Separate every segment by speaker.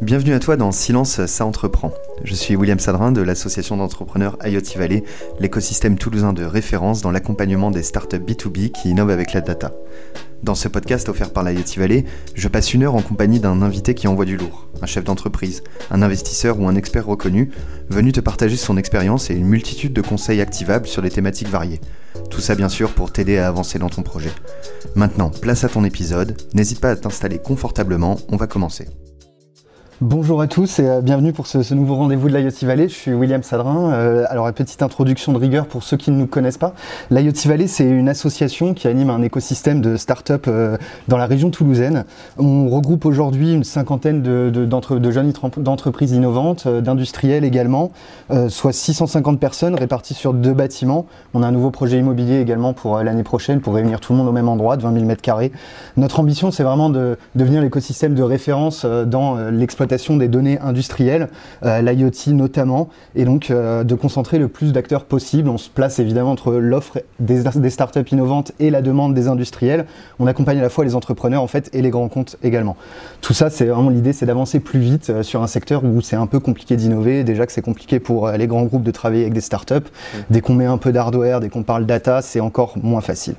Speaker 1: Bienvenue à toi dans Silence, ça entreprend. Je suis William Sadrin de l'association d'entrepreneurs IoT Valley, l'écosystème toulousain de référence dans l'accompagnement des startups B2B qui innovent avec la data. Dans ce podcast offert par l'IoT Valley, je passe une heure en compagnie d'un invité qui envoie du lourd, un chef d'entreprise, un investisseur ou un expert reconnu, venu te partager son expérience et une multitude de conseils activables sur des thématiques variées. Tout ça bien sûr pour t'aider à avancer dans ton projet. Maintenant, place à ton épisode, n'hésite pas à t'installer confortablement, on va commencer.
Speaker 2: Bonjour à tous et euh, bienvenue pour ce, nouveau rendez-vous de l'IoT Valley. Je suis William Sadrin. Euh, alors, petite introduction de rigueur pour ceux qui ne nous connaissent pas. L'IoT Valley, c'est une association qui anime un écosystème de start-up euh, dans la région toulousaine. On regroupe aujourd'hui une cinquantaine de, de, jeunes d'entreprises innovantes, d'industriels également, soit 650 personnes réparties sur deux bâtiments. On a un nouveau projet immobilier également pour l'année prochaine pour réunir tout le monde au même endroit, de 20 000 m2. Notre ambition, c'est vraiment de devenir l'écosystème de référence dans l'exploitation des données industrielles, euh, l'IoT notamment, et donc euh, de concentrer le plus d'acteurs possible. On se place évidemment entre l'offre des, des, startups innovantes et la demande des industriels. On accompagne à la fois les entrepreneurs en fait et les grands comptes également. Tout ça, c'est vraiment l'idée, c'est d'avancer plus vite euh, sur un secteur où c'est un peu compliqué d'innover. Déjà que c'est compliqué pour les grands groupes de travailler avec des startups. Dès qu'on met un peu d'hardware, dès qu'on parle data, c'est encore moins facile.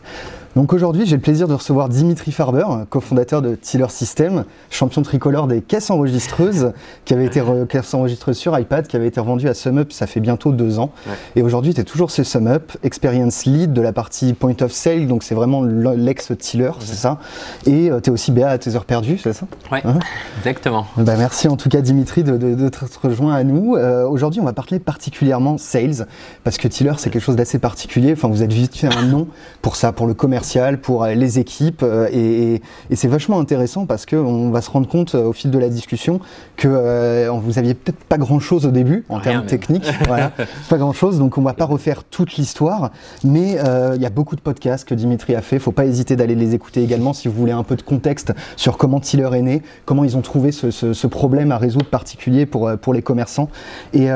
Speaker 2: Donc aujourd'hui, j'ai le plaisir de recevoir Dimitri Farber, cofondateur de Tiller System, champion tricolore des caisses enregistreuses, qui avait été caisses enregistreuses sur iPad, qui avait été revendu à SumUp, ça fait bientôt deux ans. Et aujourd'hui, tu es toujours chez SumUp, experience lead de la partie point of sale, donc c'est vraiment l'ex-Tiller, c'est ça. Et euh, tu es aussi BA à tes heures perdues, c'est ça?
Speaker 3: Oui, hein? exactement.
Speaker 2: Bah, merci en tout cas Dimitri de, de, te rejoindre à nous. Euh, aujourd'hui, on va parler particulièrement sales, parce que Tiller, c'est quelque chose d'assez particulier. Enfin, vous êtes vite fait un nom pour ça, pour le commerce pour euh, les équipes. Euh, et, c'est vachement intéressant parce qu'on va se rendre compte euh, au fil de la discussion que vous aviez peut-être pas grand-chose au début en termes techniques. voilà, pas grand-chose. Donc on va pas refaire toute l'histoire. Mais il y a beaucoup de podcasts que Dimitri a fait. Faut pas hésiter d'aller les écouter également si vous voulez un peu de contexte sur comment Tiller est né, comment ils ont trouvé ce, problème à résoudre particulier pour, pour les commerçants. Et,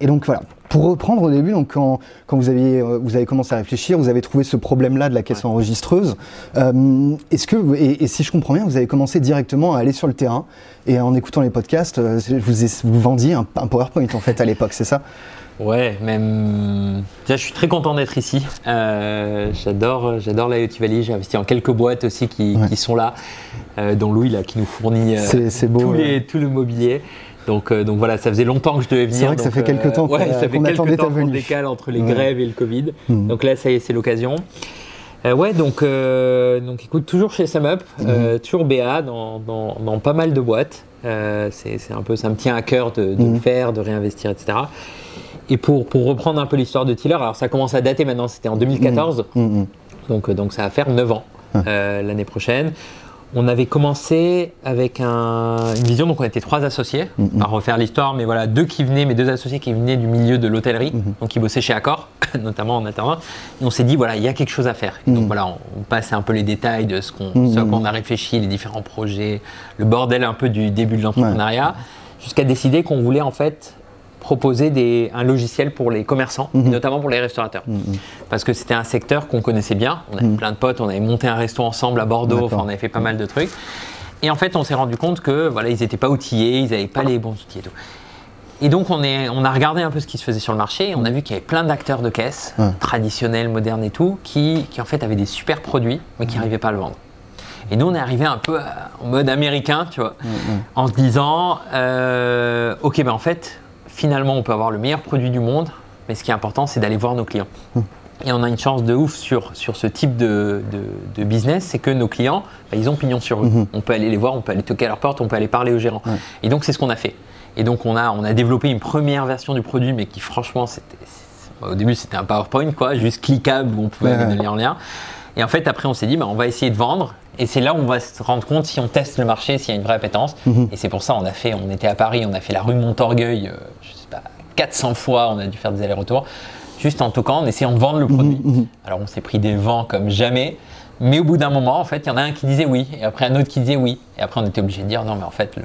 Speaker 2: et donc voilà, pour reprendre au début, donc quand, vous, aviez, euh, vous avez commencé à réfléchir, vous avez trouvé ce problème-là de la caisse enregistreuse. Euh, est-ce que, et, si je comprends bien, vous avez commencé directement à aller sur le terrain et en écoutant les podcasts, euh, vous, vous vendiez un, PowerPoint en fait à l'époque, c'est ça?
Speaker 3: Ouais, même. Déjà, je suis très content d'être ici. j'adore, j'adore la Valley. J'ai investi en quelques boîtes aussi qui, sont là, dont Louis là, qui nous fournit beau, tout le mobilier. Donc, euh, donc voilà, ça faisait longtemps que je devais venir.
Speaker 2: C'est vrai que ça fait quelques temps
Speaker 3: euh, qu'on attendait ta venue. décale entre les grèves et le Covid. Hmm. Donc là, ça y est, c'est l'occasion. Euh, ouais, donc, donc écoute, toujours chez SumUp, hmm. toujours BA dans, dans, pas mal de boîtes. c'est un peu, ça me tient à cœur de, de hmm. faire, de réinvestir, etc. Et pour, pour reprendre un peu l'histoire de Tiller, alors ça commence à dater maintenant, c'était en 2014, donc, donc ça va faire 9 ans l'année prochaine. On avait commencé avec une vision, donc on était trois associés, mm-hmm. à refaire l'histoire, mais voilà, deux qui venaient, mais deux associés qui venaient du milieu de l'hôtellerie, mm-hmm. donc qui bossaient chez Accor, notamment en. Et on s'est dit, voilà, il y a quelque chose à faire. donc voilà, on, passe un peu les détails de ce qu'on qu'on a réfléchi, les différents projets, le bordel un peu du début de l'entrepreneuriat, jusqu'à décider qu'on voulait en fait proposer des, un logiciel pour les commerçants, et mhm. notamment pour les restaurateurs. Mhm. Parce que c'était un secteur qu'on connaissait bien. On avait mhm. plein de potes, on avait monté un resto ensemble à Bordeaux, on avait fait pas mal de trucs. Et en fait, on s'est rendu compte que voilà, ils n'étaient pas outillés, ils n'avaient pas les bons outils et tout. Et donc, on, est, on a regardé un peu ce qui se faisait sur le marché et on a vu qu'il y avait plein d'acteurs de caisse, traditionnels, modernes et tout, qui, qui, en fait avaient des super produits, mais qui n'arrivaient pas à le vendre. Et nous, on est arrivé un peu en mode américain, tu vois, en se disant, euh, ok, ben en fait, finalement, on peut avoir le meilleur produit du monde, mais ce qui est important, c'est d'aller voir nos clients. Hmm. Et on a une chance de ouf sur, sur ce type de, de, business, c'est que nos clients, bah, ils ont pignon sur eux. Hmm. On peut aller les voir, on peut aller toquer à leur porte, on peut aller parler aux gérants. Et donc, c'est ce qu'on a fait. Et donc, on a, on a développé une première version du produit, mais qui, franchement, c'était, au début, c'était un PowerPoint, quoi, juste cliquable où on pouvait aller de lien en lien. Et en fait, après, on s'est dit, bah, on va essayer de vendre. Et c'est là où on va se rendre compte si on teste le marché, s'il y a une vraie appétence. Mhm. Et c'est pour ça, on a fait, on était à Paris, on a fait la rue Montorgueil, euh, je sais pas, 400 fois, on a dû faire des allers-retours, juste en toquant, en essayant de vendre le produit. Mhm, mhm. Alors, on s'est pris des vents comme jamais. Mais au bout d'un moment, en fait, il y en a un qui disait oui, et après un autre qui disait oui. Et après, on était obligé de dire non, mais en fait,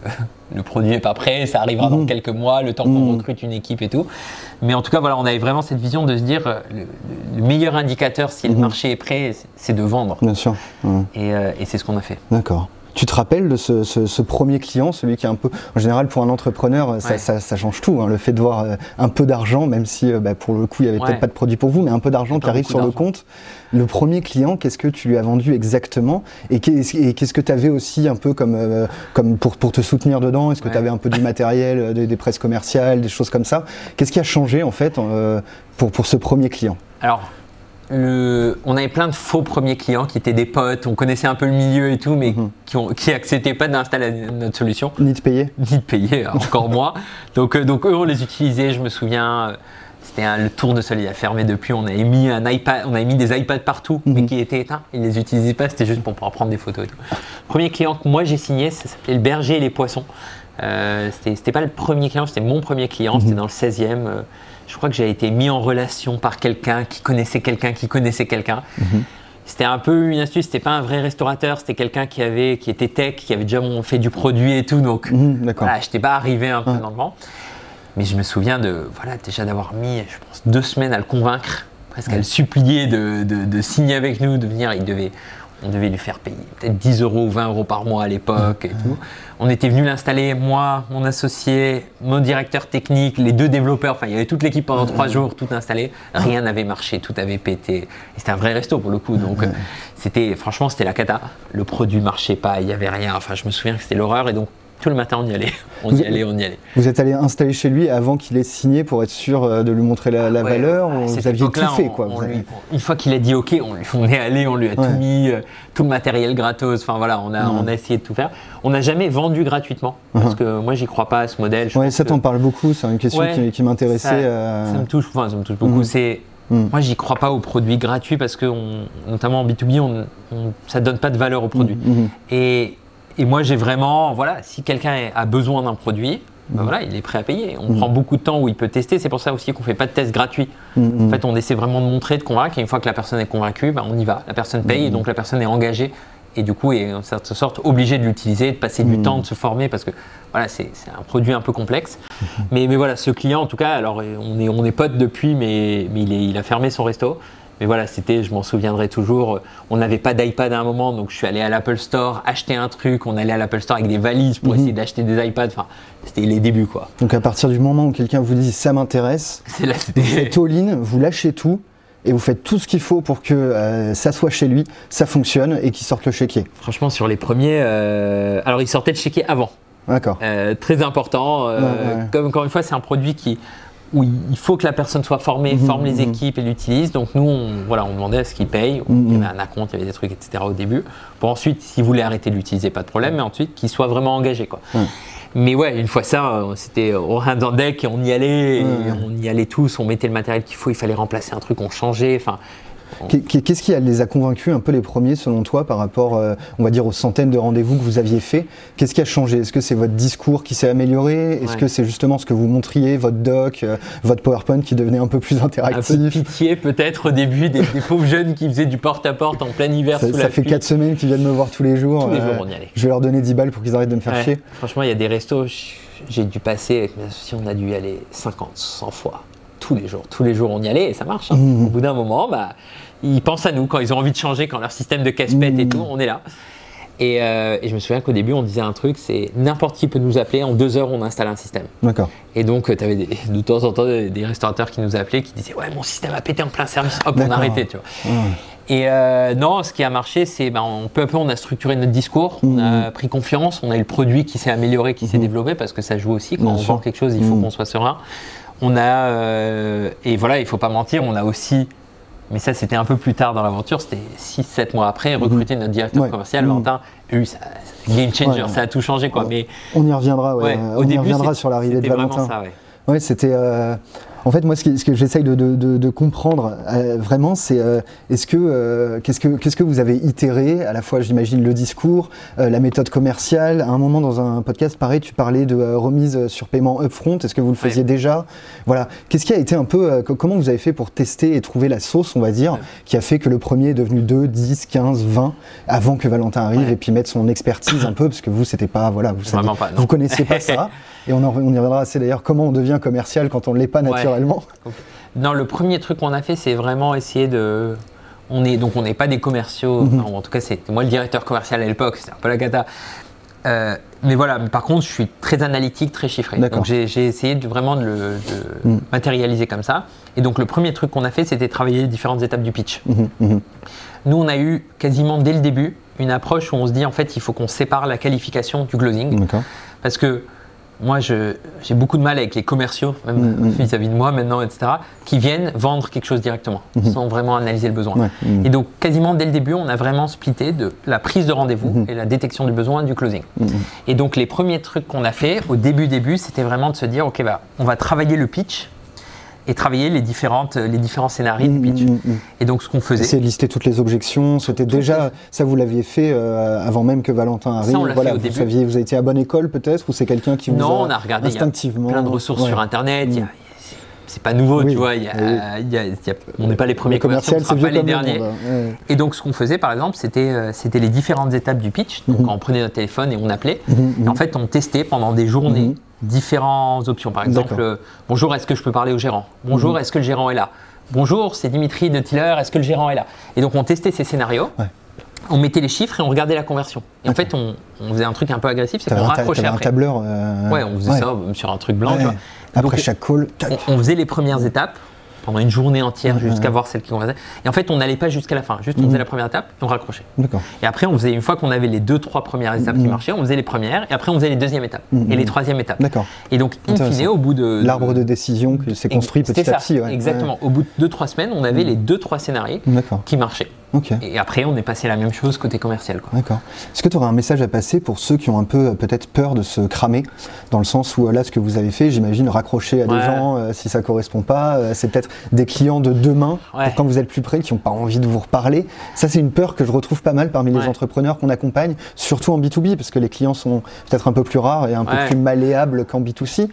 Speaker 3: le, produit n'est pas prêt, ça arrivera dans quelques mois, le temps qu'on recrute une équipe et tout. Mais en tout cas, voilà, on avait vraiment cette vision de se dire euh, le, meilleur indicateur si le marché est prêt, c'est de vendre.
Speaker 2: Bien sûr.
Speaker 3: Et, euh, et c'est ce qu'on a fait.
Speaker 2: D'accord. Tu te rappelles de ce, premier client, celui qui est un peu, en général pour un entrepreneur, ça, change tout. Hein, le fait de voir euh, un peu d'argent, même si bah, pour le coup il n'y avait peut-être pas de produit pour vous, mais un peu d'argent qui arrive sur le compte. Le premier client, qu'est-ce que tu lui as vendu exactement? Et qu'est-ce que tu avais aussi un peu comme, comme pour, pour te soutenir dedans? Est-ce que tu avais un peu du matériel, des, des presses commerciales, des choses comme ça? Qu'est-ce qui a changé en fait pour, pour ce premier client?
Speaker 3: Alors, on avait plein de faux premiers clients qui étaient des potes, on connaissait un peu le milieu et tout, mais mhm. qui, n'acceptaient pas d'installer notre solution.
Speaker 2: Ni de payer.
Speaker 3: Ni de payer, encore moins. Donc, euh, donc eux, on les utilisait, je me souviens. Euh, c'était le tour de sol, il a fermé depuis. On avait mis un iPad, on avait mis des iPads partout, mais mhm. qui étaient éteints. Ils les utilisaient pas, c'était juste pour pouvoir prendre des photos et tout. Premier client que moi j'ai signé, ça s'appelait le berger et les poissons. Euh, c'était pas le premier client, c'était mon premier client, c'était mhm. dans le 16e je crois que j'ai été mis en relation par quelqu'un qui connaissait quelqu'un qui connaissait quelqu'un. Mhm. C'était un peu une astuce, c'était pas un vrai restaurateur, c'était quelqu'un qui avait, qui était tech, qui avait déjà fait du produit et tout. Donc, voilà, je n'étais pas arrivé un peu dans le vent. Mais je me souviens de, voilà, déjà d'avoir mis, je pense, deux semaines à le convaincre, presque à le supplier de, de, signer avec nous, de venir. Il devait, on devait lui faire payer peut-être 10 euros ou 20 euros par mois à l'époque et tout. On était venu l'installer, moi, mon associé, mon directeur technique, les deux développeurs, enfin il y avait toute l'équipe pendant trois jours, tout installé. Rien n'avait marché, tout avait pété. c'était un vrai resto pour le coup, donc c'était franchement c'était la cata. Le produit marchait pas, il y avait rien. Enfin je me souviens que c'était l'horreur et donc tout le matin, on y allait. On y allait, on y allait.
Speaker 2: Vous êtes allé installer chez lui avant qu'il ait signé pour être sûr euh, de lui montrer la, ah valeur Vous aviez tout fait, quoi.
Speaker 3: une fois qu'il a dit OK, on, est allé, on lui a tout mis, euh, tout le matériel gratos. Enfin voilà, on a, on a essayé de tout faire. On n'a jamais vendu gratuitement parce que moi, j'y crois pas à ce modèle.
Speaker 2: Oui, ça t'en parle beaucoup. C'est une question qui, m'intéressait. Ça,
Speaker 3: euh, me touche. Enfin, ça me touche beaucoup. Mm. C'est mm. Moi, j'y crois pas aux produits gratuits parce que, notamment en B2B, on, ça ne donne pas de valeur aux produits. Mm, et et moi, j'ai vraiment, voilà, si quelqu'un a besoin d'un produit, ben voilà, il est prêt à payer. On mm. prend beaucoup de temps où il peut tester. C'est pour ça aussi qu'on ne fait pas de test gratuit. Mm, mm. En fait, on essaie vraiment de montrer, de convaincre. Et une fois que la personne est convaincue, ben on y va. La personne paye et donc la personne est engagée. Et du coup, est en certaine sorte obligée de l'utiliser, de passer du temps, de se former parce que voilà, c'est un produit un peu complexe. mais, mais voilà, ce client, en tout cas, alors on est, on est potes depuis, mais, mais il, est, il a fermé son resto. Mais voilà, c'était, je m'en souviendrai toujours, on n'avait pas d'iPad à un moment, donc je suis allé à l'Apple Store acheter un truc, on allait à l'Apple Store avec des valises pour mhm. essayer d'acheter des iPads, enfin, c'était les débuts quoi.
Speaker 2: Donc à partir du moment où quelqu'un vous dit ça m'intéresse, vous faites all-in, vous lâchez tout, et vous faites tout ce qu'il faut pour que euh, ça soit chez lui, ça fonctionne et qu'il sorte le chéquier.
Speaker 3: Franchement, sur les premiers, euh, alors il sortait le chéquier avant.
Speaker 2: D'accord.
Speaker 3: Euh, très important. Comme encore une fois, c'est un produit qui, où il faut que la personne soit formée, mhm, forme les mhm. équipes et l'utilise. Donc nous, on, voilà, on demandait à ce qu'il paye. Il y mhm. avait un compte, il y avait des trucs, etc. au début. Pour ensuite, s'il voulait arrêter de l'utiliser, pas de problème, mais ensuite qu'il soit vraiment engagé. Quoi. Mais ouais, une fois ça, euh, c'était au hands on deck et on y allait, on y allait tous, on mettait le matériel qu'il faut, il fallait remplacer un truc, on changeait. Enfin,
Speaker 2: Qu'est-ce qui les a convaincus un peu les premiers selon toi par rapport, euh, on va dire, aux centaines de rendez-vous que vous aviez fait? Qu'est-ce qui a changé? Est-ce que c'est votre discours qui s'est amélioré? Est-ce que c'est justement ce que vous montriez, votre doc, euh, votre PowerPoint qui devenait un peu plus interactif? Un
Speaker 3: peu pitié peut-être au début des, pauvres jeunes qui faisaient du porte-à-porte en plein hiver
Speaker 2: ça,
Speaker 3: sous
Speaker 2: ça fait 4 semaines qu'ils viennent me voir tous les jours.
Speaker 3: Tous les jours euh, on y allait.
Speaker 2: Je vais leur donner 10 balles pour qu'ils arrêtent de me faire chier.
Speaker 3: Franchement, il y a des restos, j'ai dû passer avec on a dû y aller 50, 100 fois. Tous les jours, tous les jours on y allait et ça marche. Hein. Mmh. Au bout d'un moment, bah, ils pensent à nous quand ils ont envie de changer, quand leur système de casse-pète et mmh. tout, on est là. Euh, et, je me souviens qu'au début, on disait un truc, c'est n'importe qui peut nous appeler, en deux heures, on installe un système.
Speaker 2: D'accord.
Speaker 3: Et donc, euh, tu avais de temps en temps des, restaurateurs qui nous appelaient, qui disaient, ouais, mon système a pété en plein service, hop, on a arrêté, tu vois. Et euh, non, ce qui a marché, c'est ben, peu à peu, on a structuré notre discours, on a mmh. pris confiance, on a eu le produit qui s'est amélioré, qui s'est développé, parce que ça joue aussi. Quand on vend quelque chose, il faut qu'on soit serein. On a, et voilà, il faut pas mentir, on a aussi mais ça, c'était un peu plus tard dans l'aventure, c'était 6-7 mois après, mhm. recruter notre directeur commercial, mmh. eu ça, game changer, ça a tout changé. Quoi. Mais,
Speaker 2: on y reviendra, ouais. on y reviendra sur l'arrivée de Valentin. Ça, ouais. c'était. Euh, en fait, moi, ce, que j'essaye de, comprendre euh, vraiment, c'est euh, est-ce que euh, qu'est-ce que qu'est-ce que vous avez itéré à la fois, j'imagine, le discours, la méthode commerciale. À un moment dans un podcast, pareil, tu parlais de remise sur paiement upfront. Est-ce que vous le faisiez déjà? Voilà. Qu'est-ce qui a été un peu comment vous avez fait pour tester et trouver la sauce, on va dire, qui a fait que le premier est devenu 2, 10, 15, 20 avant que Valentin arrive et puis mettre son expertise un peu? Parce que vous, c'était pas voilà, vous,
Speaker 3: savez, pas,
Speaker 2: vous connaissiez pas ça. Et on, on y reviendra assez d'ailleurs comment on devient commercial quand on ne l'est pas naturellement.
Speaker 3: Non, le premier truc qu'on a fait, c'est vraiment essayer de. On est, donc on n'est pas des commerciaux,
Speaker 2: Mhm.
Speaker 3: en tout cas c'était moi le directeur commercial à l'époque, c'était un peu la cata. Euh, mais voilà, mais par contre je suis très analytique, très chiffré. Donc j'ai essayé de, vraiment de le de
Speaker 2: Mhm.
Speaker 3: matérialiser comme ça. Et donc le premier truc qu'on a fait c'était travailler les différentes étapes du pitch.
Speaker 2: Mhm.
Speaker 3: Nous on a eu quasiment dès le début une approche où on se dit en fait il faut qu'on sépare la qualification du closing. Parce que moi, j'ai beaucoup de mal avec les commerciaux, même
Speaker 2: Mm, mm.
Speaker 3: vis-à-vis de moi maintenant, etc., qui viennent vendre quelque chose directement,
Speaker 2: Mhm.
Speaker 3: sans vraiment analyser le besoin.
Speaker 2: Ouais, mhm.
Speaker 3: Et donc, quasiment dès le début, on a vraiment splitté de la prise de rendez-vous
Speaker 2: Mhm.
Speaker 3: et la détection du besoin du closing. Et donc, les premiers trucs qu'on a fait au début, début, c'était vraiment de se dire, OK, bah, on va travailler le pitch et travailler les, différentes, les différents scénarios du pitch.
Speaker 2: Mhm, mhm.
Speaker 3: Et donc, ce qu'on faisait,
Speaker 2: Essayer de lister toutes les objections. C'était déjà, ça vous l'aviez fait euh, avant même que Valentin arrive.
Speaker 3: Ça, on l'a
Speaker 2: voilà,
Speaker 3: fait au
Speaker 2: vous
Speaker 3: début.
Speaker 2: saviez, vous avez été à bonne école peut-être, ou c'est quelqu'un qui vous
Speaker 3: Non,
Speaker 2: a
Speaker 3: on a regardé, il y a
Speaker 2: instinctivement
Speaker 3: plein de ressources
Speaker 2: Ouais.
Speaker 3: sur Internet. il y a-
Speaker 2: Mm.
Speaker 3: C'est- pas nouveau,
Speaker 2: Oui,
Speaker 3: tu vois. il y a-
Speaker 2: oui.
Speaker 3: il y a- il y a- on n'est pas les premiers
Speaker 2: Le
Speaker 3: commerciaux, on ne sera pas les derniers.
Speaker 2: monde, hein. Ouais.
Speaker 3: Et donc, ce qu'on faisait, par exemple, c'était euh, c'était les différentes étapes du pitch. Donc,
Speaker 2: Mhm.
Speaker 3: on prenait notre téléphone et on appelait.
Speaker 2: Mhm,
Speaker 3: Et en fait, on testait pendant des journées
Speaker 2: Mhm.
Speaker 3: différentes options. Par exemple, euh, bonjour, est-ce que je peux parler au gérant? Bonjour,
Speaker 2: Mhm.
Speaker 3: est-ce que le gérant est là? Bonjour, c'est Dimitri de Tiller, est-ce que le gérant est là? Et donc, on testait ces scénarios.
Speaker 2: Ouais.
Speaker 3: On mettait les chiffres et on regardait la conversion. Et en fait, on, on faisait un truc un peu agressif, c'est qu'on
Speaker 2: un,
Speaker 3: raccrochait
Speaker 2: un
Speaker 3: après.
Speaker 2: tableur. euh,
Speaker 3: Ouais, on faisait ça sur un truc blanc.
Speaker 2: Ouais.
Speaker 3: tu vois.
Speaker 2: Après
Speaker 3: Donc,
Speaker 2: chaque call, tac.
Speaker 3: on, on faisait les premières étapes pendant une journée entière jusqu'à voir celle qui conversait. Et en fait, on n'allait pas jusqu'à la fin. Juste, on
Speaker 2: Mhm.
Speaker 3: faisait la première étape et on raccrochait.
Speaker 2: D'accord.
Speaker 3: Et après, on faisait, une fois qu'on avait les deux, trois premières étapes qui
Speaker 2: Mhm.
Speaker 3: marchaient, on faisait les premières, et après on faisait les deuxièmes étapes,
Speaker 2: Mhm.
Speaker 3: et les troisièmes étapes.
Speaker 2: D'accord.
Speaker 3: Et donc, in fine, au bout de.
Speaker 2: L'arbre de décision qui s'est construit petit à petit. ouais.
Speaker 3: Exactement. Au bout de deux, trois semaines, on avait les deux, trois scénarios qui marchaient. Et après, on est passé à la même chose côté commercial. Quoi.
Speaker 2: D'accord. Est-ce que tu aurais un message à passer pour ceux qui ont un peu peut-être peur de se cramer Dans le sens où euh, là, ce que vous avez fait, j'imagine, raccrocher à des gens euh, si ça correspond pas, euh, c'est peut-être des clients de demain,
Speaker 3: Ouais.
Speaker 2: pour quand vous êtes plus près, qui n'ont pas envie de vous reparler. Ça, c'est une peur que je retrouve pas mal parmi les entrepreneurs qu'on accompagne, surtout en B2B, parce que les clients sont peut-être un peu plus rares et un peu plus malléables qu'en B2C.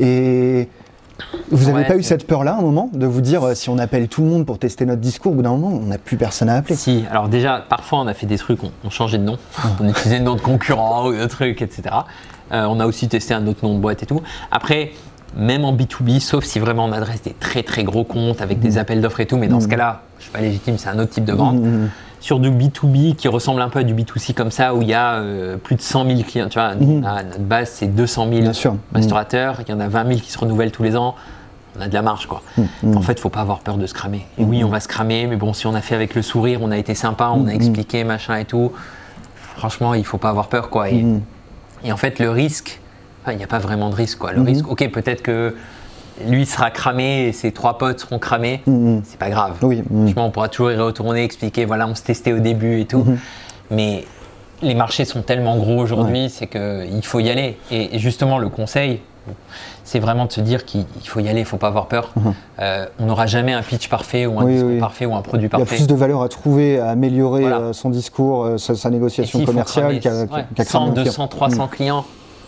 Speaker 2: Et vous n'avez
Speaker 3: Ouais,
Speaker 2: pas eu cette peur-là, à un moment, de vous dire, euh, si on appelle tout le monde pour tester notre discours, au bout d'un moment, on n'a plus personne à appeler?
Speaker 3: Si, alors déjà, parfois on a fait des trucs, on, on changeait de nom, on utilisait le nom de concurrent ou de trucs, etc. Euh, on a aussi testé un autre nom de boîte et tout. Après, même en B2B, sauf si vraiment on adresse des très très gros comptes avec des appels d'offres et tout, mais dans ce
Speaker 2: Mhm.
Speaker 3: cas-là, je suis pas légitime, c'est un autre type de vente.
Speaker 2: Mhm.
Speaker 3: Sur du B2B qui ressemble un peu à du B2C comme ça, où il y a euh, plus de 100 000 clients, tu vois,
Speaker 2: Mhm.
Speaker 3: on a- notre base c'est 200 000
Speaker 2: Bien sûr.
Speaker 3: restaurateurs, il y en a 20 000 qui se renouvellent tous les ans, on a de la marge quoi.
Speaker 2: Mhm.
Speaker 3: En fait, faut pas avoir peur de se cramer. Et oui, on va se cramer, mais bon, si on a fait avec le sourire, on a été sympa, on a
Speaker 2: Mhm.
Speaker 3: expliqué, machin et tout, franchement, il faut pas avoir peur quoi. Et,
Speaker 2: Mhm.
Speaker 3: et en fait, le risque, enfin, il n'y a pas vraiment de risque quoi. Le
Speaker 2: Mhm.
Speaker 3: risque, ok, peut-être que lui sera cramé et ses trois potes seront cramés,
Speaker 2: Mhm.
Speaker 3: c'est pas grave.
Speaker 2: Oui. mhm.
Speaker 3: Franchement, on pourra toujours y retourner, expliquer, voilà, on se testait au début et tout.
Speaker 2: Mhm.
Speaker 3: Mais les marchés sont tellement gros aujourd'hui, c'est qu'il faut y aller. Et, justement, le conseil, c'est vraiment de se dire qu'il il faut y aller, il faut pas avoir peur.
Speaker 2: Mhm.
Speaker 3: Euh, on n'aura jamais un pitch parfait ou un
Speaker 2: Oui,
Speaker 3: discours
Speaker 2: oui.
Speaker 3: parfait ou un produit
Speaker 2: Il y a
Speaker 3: parfait.
Speaker 2: plus de valeur à trouver, à améliorer
Speaker 3: Voilà.
Speaker 2: euh, son discours, euh, sa, négociation commerciale qu'à
Speaker 3: ouais,
Speaker 2: qu'à
Speaker 3: 100,
Speaker 2: cramer un client.
Speaker 3: 200, 300 clients,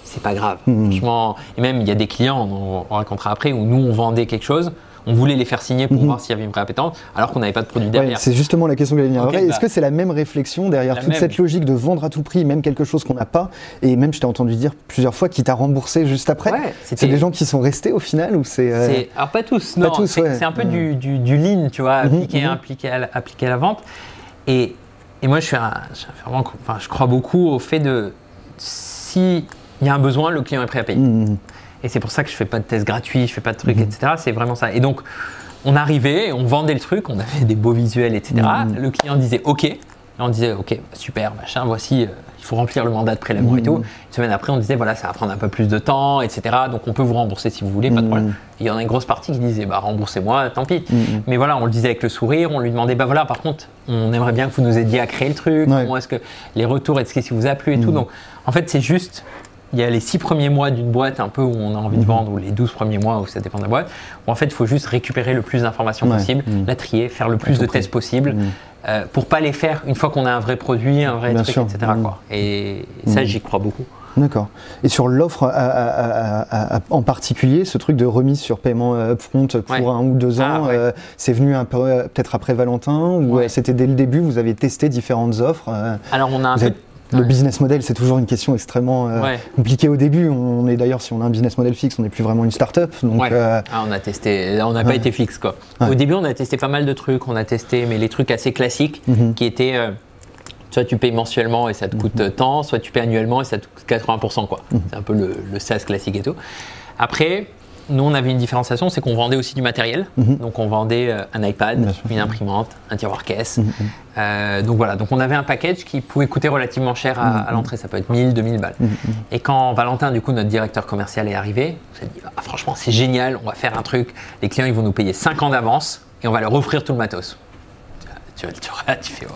Speaker 3: c'est pas grave. Franchement, et même il y a des clients, on, on racontera après, où nous on vendait quelque chose, on voulait les faire signer pour
Speaker 2: Mhm.
Speaker 3: voir s'il y avait une vraie appétence, alors qu'on n'avait pas de produit
Speaker 2: Ouais,
Speaker 3: derrière.
Speaker 2: c'est justement la question que j'allais venir. Est-ce
Speaker 3: bah.
Speaker 2: que c'est la même réflexion derrière toute
Speaker 3: même.
Speaker 2: cette logique de vendre à tout prix, même quelque chose qu'on n'a pas Et même, je t'ai entendu dire plusieurs fois, qui t'a remboursé juste après
Speaker 3: Ouais,
Speaker 2: C'est des gens qui sont restés au final ou c'est. euh,
Speaker 3: Alors pas tous, non. c'est
Speaker 2: ouais.
Speaker 3: un peu
Speaker 2: Ouais.
Speaker 3: du, du, du lean, tu vois, appliqué,
Speaker 2: mhm.
Speaker 3: appliqué, à, la- appliqué à la vente. Et, et moi, je, suis un- je, suis vraiment, enfin, je crois beaucoup au fait de si il y a un besoin, le client est prêt à payer.
Speaker 2: Mhm.
Speaker 3: Et c'est pour ça que je fais pas de tests gratuits, je fais pas de trucs,
Speaker 2: Mhm.
Speaker 3: etc. C'est vraiment ça. Et donc, on arrivait, on vendait le truc, on avait des beaux visuels, etc.
Speaker 2: Mhm.
Speaker 3: Le client disait OK. Et on disait OK, super, machin, voici, euh, il faut remplir le mandat de prélèvement et tout. Une semaine après, on disait voilà, ça va prendre un peu plus de temps, etc. Donc on peut vous rembourser si vous voulez, pas de problème. Il y en a une grosse partie qui disait bah remboursez-moi, tant pis. Mais voilà, on le disait avec le sourire, on lui demandait bah voilà, par contre, on aimerait bien que vous nous aidiez à créer le truc.
Speaker 2: Ouais.
Speaker 3: Comment est-ce que les retours, est-ce que ça vous a plu et tout. Donc en fait, c'est juste il y a les six premiers mois d'une boîte un peu où on a envie de
Speaker 2: Mhm.
Speaker 3: vendre, ou les 12 premiers mois où ça dépend de la boîte, où en fait il faut juste récupérer le plus d'informations
Speaker 2: Ouais.
Speaker 3: possible,
Speaker 2: Mhm.
Speaker 3: la trier, faire le plus de
Speaker 2: prix.
Speaker 3: tests possible,
Speaker 2: Mhm.
Speaker 3: euh, pour pas les faire une fois qu'on a un vrai produit, un vrai
Speaker 2: Bien
Speaker 3: truc,
Speaker 2: sûr.
Speaker 3: etc.
Speaker 2: Mhm.
Speaker 3: Quoi. Et ça,
Speaker 2: Mhm.
Speaker 3: j'y crois beaucoup.
Speaker 2: D'accord. Et sur l'offre en particulier, ce truc de remise sur paiement euh, upfront pour
Speaker 3: Ouais.
Speaker 2: un ou deux ans,
Speaker 3: Ah, ouais.
Speaker 2: euh, c'est venu un peu euh, peut-être après Valentin ou
Speaker 3: Ouais.
Speaker 2: c'était dès le début, vous avez testé différentes offres euh,
Speaker 3: Alors on a un peu
Speaker 2: Le business model, c'est toujours une question extrêmement euh, compliquée au début. On est d'ailleurs, si on a un business model fixe, on n'est plus vraiment une start-up. Donc,
Speaker 3: euh, ah, on a testé, on n'a pas été fixe quoi. Au début, on a testé pas mal de trucs. On a testé, mais les trucs assez classiques mhm. qui étaient euh, soit tu payes mensuellement et ça te coûte mhm. tant, soit tu payes annuellement et ça te coûte 80%. quoi. Mhm. C'est un peu le, le SaaS classique et tout. Après, nous, on avait une différenciation, c'est qu'on vendait aussi du matériel. Mhm. Donc, on vendait euh, un iPad, une imprimante, un tiroir caisse. Mhm. Euh, donc voilà, donc on avait un package qui pouvait coûter relativement cher à, mhm. l'entrée. Ça peut être 1000, 2000 balles. Et quand Valentin, du coup, notre directeur commercial est arrivé, on s'est dit, ah, franchement, c'est génial, on va faire un truc. Les clients, ils vont nous payer 5 ans d'avance et on va leur offrir tout le matos. Tu, tu, tu fais,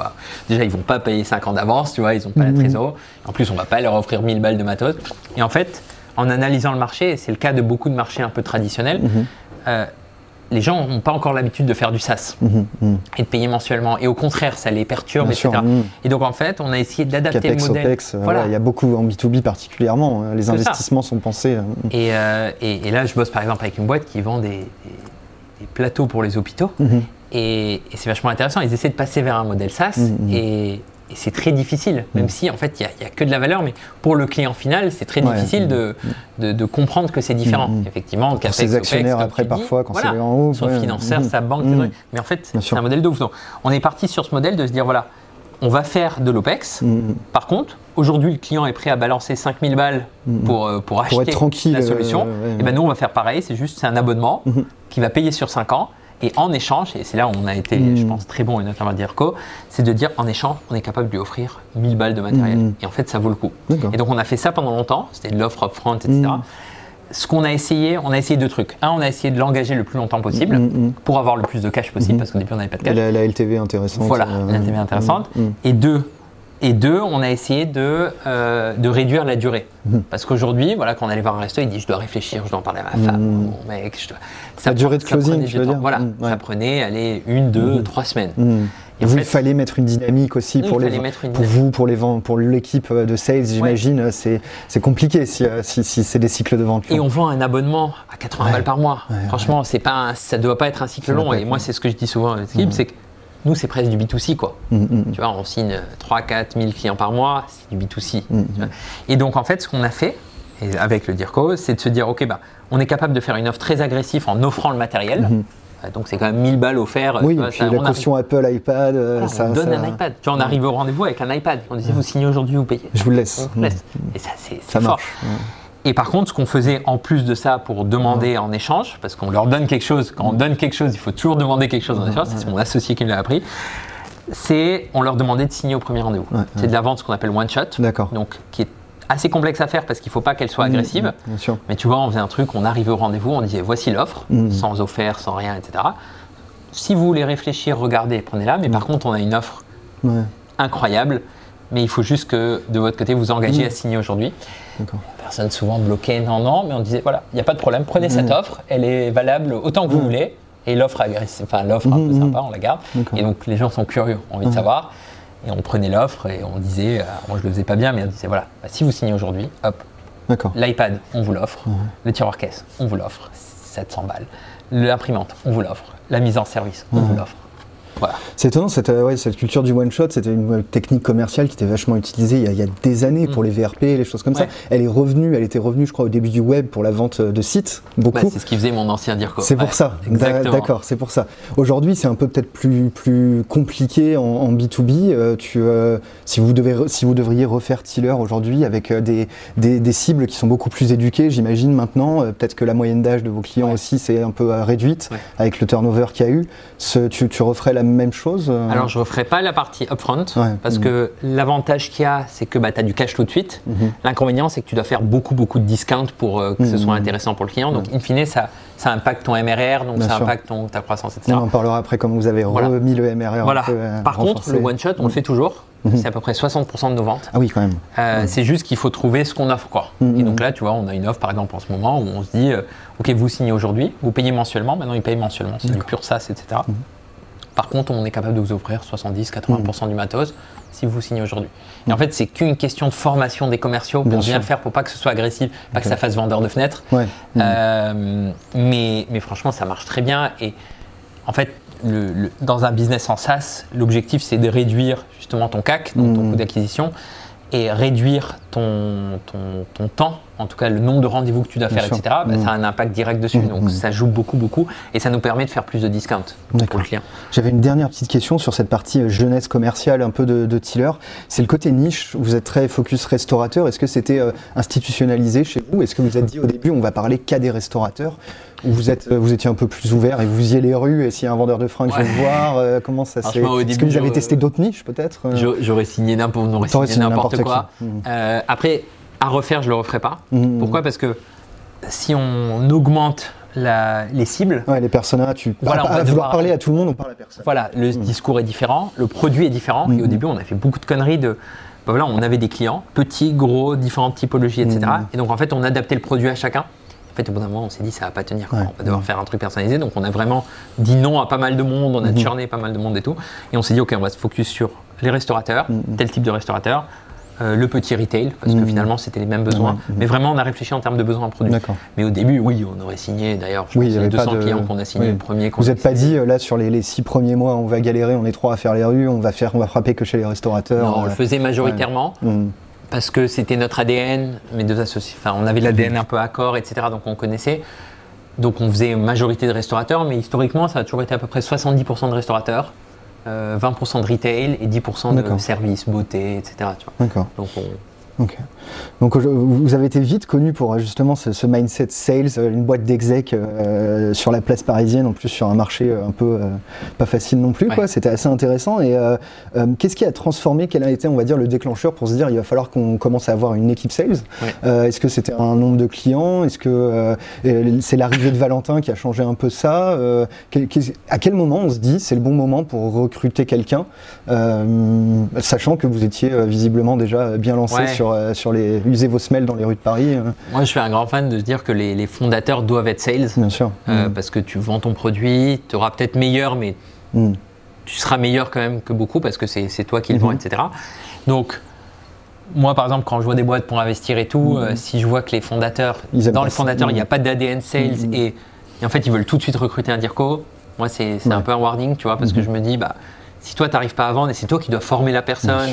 Speaker 3: déjà, ils vont pas payer 5 ans d'avance, tu vois, ils ont pas la trésor. En plus, on va pas leur offrir 1000 balles de matos. Et en fait, en analysant le marché, c'est le cas de beaucoup de marchés un peu traditionnels, mhm. euh, les gens n'ont pas encore l'habitude de faire du SaaS mhm, mhm. et de payer mensuellement. Et au contraire, ça les perturbe, etc. Et donc, en fait, on a essayé d'adapter le modèle.
Speaker 2: OPEX, voilà. il y a beaucoup en B2B particulièrement. Hein, les investissements sont pensés.
Speaker 3: Euh, et, et, là, je bosse par exemple avec une boîte qui vend des, plateaux pour les hôpitaux. Et, c'est vachement intéressant. Ils essaient de passer vers un modèle SaaS. Et, et c'est très difficile, même mm. si en fait il n'y a, que de la valeur, mais pour le client final, c'est très difficile mm. de, de, comprendre que c'est différent. Mm. Effectivement,
Speaker 2: pour ses actionnaires après parfois quand c'est en haut,
Speaker 3: son financeur, sa banque, mais en fait c'est un modèle de ouf. on est parti sur ce modèle de se dire voilà, on va faire de l'OPEX. Par contre, aujourd'hui le client est prêt à balancer 5000 balles pour, euh, pour acheter la solution. Euh, et ben nous on va faire pareil, c'est juste c'est un abonnement mm-hmm. qui va payer sur 5 ans et en échange, et c'est là où on a été, hmm. je pense, très bon, et notamment Dirco, c'est de dire en échange, on est capable de lui offrir 1000 balles de matériel. Hmm. Et en fait, ça vaut le coup. Et donc, on a fait ça pendant longtemps, c'était de l'offre upfront, etc. Hmm. Ce qu'on a essayé, on a essayé deux trucs. Un, on a essayé de l'engager le plus longtemps possible pour avoir le plus de cash possible, parce qu'au début, on n'avait pas de cash.
Speaker 2: La, la LTV intéressante.
Speaker 3: Voilà, euh, la LTV intéressante. Et deux, et deux, on a essayé de, euh, de réduire la durée. Mhm. Parce qu'aujourd'hui, voilà, quand on allait voir un resto, il dit je dois réfléchir, je dois en parler à ma femme, mhm. mon mec. Je dois...
Speaker 2: Ça, la durée de closing, tu veux dire
Speaker 3: Voilà,
Speaker 2: mhm,
Speaker 3: ça prenait allez, une, deux, trois semaines.
Speaker 2: Et vous, il fallait mettre une dynamique aussi pour, les, pour vous, pour les ventes, pour l'équipe de sales, j'imagine. C'est compliqué si, euh, si, si c'est des cycles de vente.
Speaker 3: Et on vend un abonnement à 80 balles par mois. Franchement, c'est pas ça ne doit pas être un cycle long. Et moi, c'est ce que je dis souvent à l'équipe, c'est que nous, c'est presque du B2C, quoi. Mm, mm, mm. Tu vois, on signe 3 4 000 clients par mois, c'est du B2C. Et donc, en fait, ce qu'on a fait, avec le DIRCO, c'est de se dire, OK, bah, on est capable de faire une offre très agressive en offrant le matériel. Mm-hmm. Euh, donc c'est quand même 1000 balles offertes.
Speaker 2: Oui, puis la caution Apple, iPad.
Speaker 3: Euh, ça, on donne un iPad. Tu vois, on arrive au rendez-vous avec un iPad. On disait, vous signez aujourd'hui, vous payez.
Speaker 2: Je vous le laisse.
Speaker 3: laisse. Et ça, c'est fort. Marche. Et par contre, ce qu'on faisait en plus de ça pour demander en échange, parce qu'on leur donne quelque chose, quand on donne quelque chose, il faut toujours demander quelque chose en échange, c'est mon associé qui me l'a appris, c'est on leur demandait de signer au premier rendez-vous. c'est de la vente, ce qu'on appelle one shot, donc qui est assez complexe à faire parce qu'il ne faut pas qu'elle soit agressive.
Speaker 2: Mmh,
Speaker 3: Mais tu vois, on faisait un truc, on arrivait au rendez-vous, on disait voici l'offre, mmh. sans offert, sans rien, etc. Si vous voulez réfléchir, regardez, prenez-la. Mais par contre, on a une offre incroyable mais il faut juste que de votre côté vous engagez à signer aujourd'hui. Personne souvent bloquait, non, non, mais on disait voilà, il n'y a pas de problème, prenez cette offre, elle est valable autant que vous voulez, et l'offre enfin l'offre un peu sympa, on la garde. Et donc les gens sont curieux, ont envie de savoir. Et on prenait l'offre et on disait, euh, moi je le faisais pas bien, mais on disait voilà, bah, si vous signez aujourd'hui, hop, l'iPad, on vous l'offre, le tiroir caisse, on vous l'offre, 700 balles, l'imprimante, on vous l'offre, la mise en service, on vous l'offre.
Speaker 2: C'est étonnant, cette, euh, cette, culture du one-shot, c'était une euh, technique commerciale qui était vachement utilisée il y a, des années pour mm. les VRP, les choses comme ça. Elle est revenue, elle était revenue, je crois, au début du web pour la vente de sites, beaucoup.
Speaker 3: Bah, c'est ce qui faisait mon ancien Dirco.
Speaker 2: C'est pour ça, d'accord, c'est pour ça. Aujourd'hui, c'est un peu peut-être plus, plus compliqué en, B2B. Euh, tu, si, vous devez, si vous devriez refaire Tiller aujourd'hui avec des, des, cibles qui sont beaucoup plus éduquées, j'imagine maintenant, peut-être que la moyenne d'âge de vos clients aussi c'est un peu réduite avec le turnover qu'il y a eu. Ce, tu, tu referais la même chose
Speaker 3: euh Alors, je ne referai pas la partie upfront, parce mm. que l'avantage qu'il y a, c'est que bah, tu as du cash tout de suite. Mm-hmm. L'inconvénient, c'est que tu dois faire beaucoup, beaucoup de discount pour euh, que ce soit mm-hmm. intéressant pour le client. Donc, in fine, ça, ça impacte ton MRR, donc ça impacte ton, ta croissance, etc.
Speaker 2: On en parlera après comment vous avez remis le MRR.
Speaker 3: Voilà. Euh, Par contre, le one-shot, on le fait toujours. C'est à peu près 60% de nos ventes.
Speaker 2: Ah oui, quand même.
Speaker 3: C'est juste qu'il faut trouver ce qu'on offre. Quoi. Et donc là, tu vois, on a une offre par exemple en ce moment où on se dit Ok, vous signez aujourd'hui, vous payez mensuellement, maintenant ils payent mensuellement. C'est du pur SaaS, etc. Par contre, on est capable de vous offrir 70-80% du matos si vous signez aujourd'hui. Et en fait, c'est qu'une question de formation des commerciaux pour bien, le faire, pour pas que ce soit agressif, pas que ça fasse vendeur de fenêtres. Euh, mais, mais, franchement, ça marche très bien. Et en fait, dans un business en SaaS, l'objectif, c'est de réduire justement ton CAC, donc ton mmh. coût d'acquisition. Et réduire ton, ton, temps, en tout cas le nombre de rendez-vous que tu dois faire, etc., bah, mmh. ça a un impact direct dessus. Mmh, Donc mmh. ça joue beaucoup, beaucoup et ça nous permet de faire plus de discount pour le client.
Speaker 2: J'avais une dernière petite question sur cette partie euh, jeunesse commerciale, un peu de, de Tiller. C'est le côté niche. Vous êtes très focus restaurateur. Est-ce que c'était euh, institutionnalisé chez vous? Est-ce que vous êtes dit au début, on va parler qu'à des restaurateurs? Ou vous, êtes, euh, vous étiez un peu plus ouvert et vous visiez les rues et s'il y a un vendeur de fringues, je vais voir Comment ça s'est. Est-ce que vous avez testé d'autres niches peut-être
Speaker 3: J'aurais signé n'importe quoi. Mmh. Euh, après, à refaire, je le referai pas. Mmh. Pourquoi? Parce que si on augmente les cibles.
Speaker 2: les personnages, tu voilà, on va vouloir parler à tout le monde, on parle à personne.
Speaker 3: Voilà, le mmh. discours est différent, le produit est différent. Et au début, on a fait beaucoup de conneries de. Ben voilà, on avait des clients, petits, gros, différentes typologies, etc. Et donc en fait, on adaptait le produit à chacun. Fait, au bout d'un moment, on s'est dit ça va pas tenir. On va devoir faire un truc personnalisé. Donc on a vraiment dit non à pas mal de monde, on a churné pas mal de monde et tout. Et on s'est dit ok, on va se focus sur les restaurateurs, tel type de restaurateur, euh, le petit retail, parce que mmh. finalement c'était les mêmes besoins. Mmh. Mais vraiment, on a réfléchi en termes de besoins en produit. Mais au début, oui, on aurait signé, d'ailleurs, je oui, pense 200 clients qu'on a signé le premier.
Speaker 2: Vous n'êtes pas dit, euh, là, sur les, six premiers mois, on va galérer, on est trois à faire les rues, on va, faire, on va frapper que chez les restaurateurs.
Speaker 3: Non, on le euh, faisait majoritairement. Mmh. Parce que c'était notre ADN, mais deux associés, enfin, on avait l'ADN un peu accord, etc. Donc on connaissait. Donc on faisait majorité de restaurateurs, mais historiquement, ça a toujours été à peu près 70% de restaurateurs. 20% euh, de retail et 10% de services, beauté, etc.
Speaker 2: D'accord. Donc vous avez été vite connu pour justement ce, mindset sales, euh, une boîte d'exec euh, sur la place parisienne, en plus sur un marché euh, un peu pas facile non plus. quoi. C'était assez intéressant. Et qu'est-ce qui a transformé Quel a été, on va dire, le déclencheur pour se dire il va falloir qu'on commence à avoir une équipe sales? Est-ce que c'était un nombre de clients? Est-ce que c'est l'arrivée de Valentin qui a changé un peu ça? À quel moment on se dit c'est le bon moment pour recruter quelqu'un, sachant que vous étiez visiblement déjà bien lancé sur, sur les user vos semelles dans les rues de Paris. Euh.
Speaker 3: Moi, je suis un grand fan de dire que les, fondateurs doivent être sales.
Speaker 2: Bien sûr.
Speaker 3: Euh, mm. Parce que tu vends ton produit, tu auras peut-être meilleur, mais mm. tu seras meilleur quand même que beaucoup parce que c'est toi qui le vends, mm-hmm. etc. Donc, moi, par exemple, quand je vois des boîtes pour investir et tout, mm-hmm. euh, si je vois que les fondateurs, dans les fondateurs, il n'y a pas d'ADN sales mm-hmm. et, en fait, ils veulent tout de suite recruter un DIRCO, moi, c'est un peu un warning, tu vois, parce que je me dis, bah, si toi, tu n'arrives pas à vendre, et c'est toi qui dois former la personne.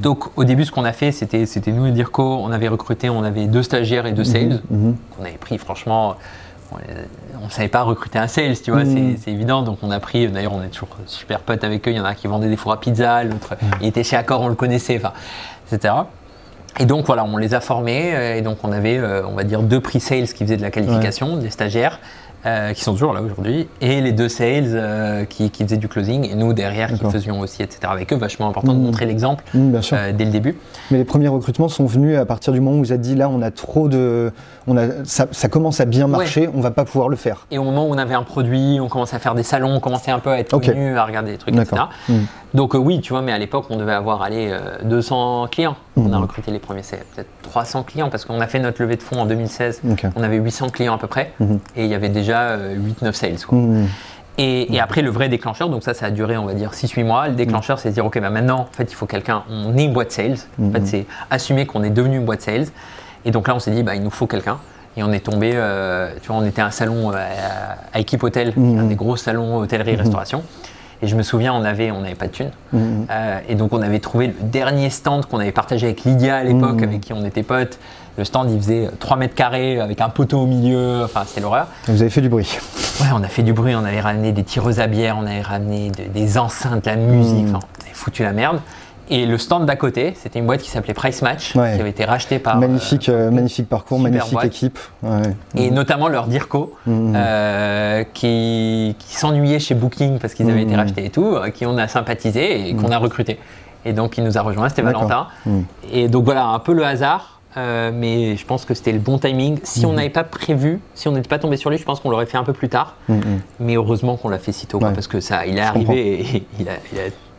Speaker 3: Donc, au début, ce qu'on a fait, c'était, c'était nous et Dirco, on avait recruté, on avait deux stagiaires et deux mhm, sales, qu'on avait pris, franchement, on ne savait pas recruter un sales, tu vois, c'est, évident. Donc, on a pris, d'ailleurs, on est toujours super potes avec eux. Il y en a qui vendaient des fours à pizza, l'autre, il était chez Accor, on le connaissait, enfin, etc. Et donc voilà, on les a formés euh, et donc on avait, euh, on va dire, deux prix sales qui faisaient de la qualification, des stagiaires, euh, qui sont toujours là aujourd'hui, et les deux sales euh, qui, faisaient du closing, et nous derrière qui faisions aussi, etc. avec eux. Vachement important de mmh. montrer l'exemple mmh, euh, dès le début.
Speaker 2: Mais les premiers recrutements sont venus à partir du moment où vous avez dit là, on a trop de. On a, ça, commence à bien marcher, on va pas pouvoir le faire.
Speaker 3: Et au moment où on avait un produit, on commençait à faire des salons, on commençait un peu à être connus, à regarder des trucs, etc. Mmh. Donc oui, tu vois, mais à l'époque, on devait avoir allez, 200 clients. On a recruté les premiers, c'est peut-être 300 clients parce qu'on a fait notre levée de fonds en 2016. On avait 800 clients à peu près et il y avait déjà 8-9 sales. Mmh. Et, après, le vrai déclencheur, donc ça, ça a duré, on va dire, 6-8 mois. Le déclencheur, c'est de dire, OK, bah maintenant, en fait, il faut quelqu'un, on est une boîte sales. En fait, c'est assumer qu'on est devenu une boîte sales. Et donc là, on s'est dit, bah, il nous faut quelqu'un. Et on est tombé, euh, tu vois, on était un salon euh, à, Équipe Hôtel, mmh. un des gros salons hôtellerie-restauration. Et je me souviens, on n'avait on avait pas de thunes. Euh, et donc, on avait trouvé le dernier stand qu'on avait partagé avec Lydia à l'époque, avec qui on était potes. Le stand, il faisait 3 mètres carrés avec un poteau au milieu. Enfin, c'était l'horreur.
Speaker 2: Vous avez fait du bruit.
Speaker 3: Ouais, on a fait du bruit. On avait ramené des tireuses à bière, on avait ramené des enceintes, de la musique. Enfin, on avait foutu la merde. Et le stand d'à côté, c'était une boîte qui s'appelait Price Match, qui avait été rachetée par.
Speaker 2: Magnifique, euh, magnifique parcours, magnifique équipe.
Speaker 3: Et notamment leur Dirco, hmm. euh, qui, qui s'ennuyait chez Booking parce qu'ils avaient été hmm. rachetés et tout, euh, qui on a sympathisé et qu'on a recruté. Et donc il nous a rejoint, c'était Valentin. Et donc voilà, un peu le hasard. Euh, mais je pense que c'était le bon timing. Si on n'avait pas prévu, si on n'était pas tombé sur lui, je pense qu'on l'aurait fait un peu plus tard. Mais heureusement qu'on l'a fait si tôt, parce que ça, il est arrivé et il a,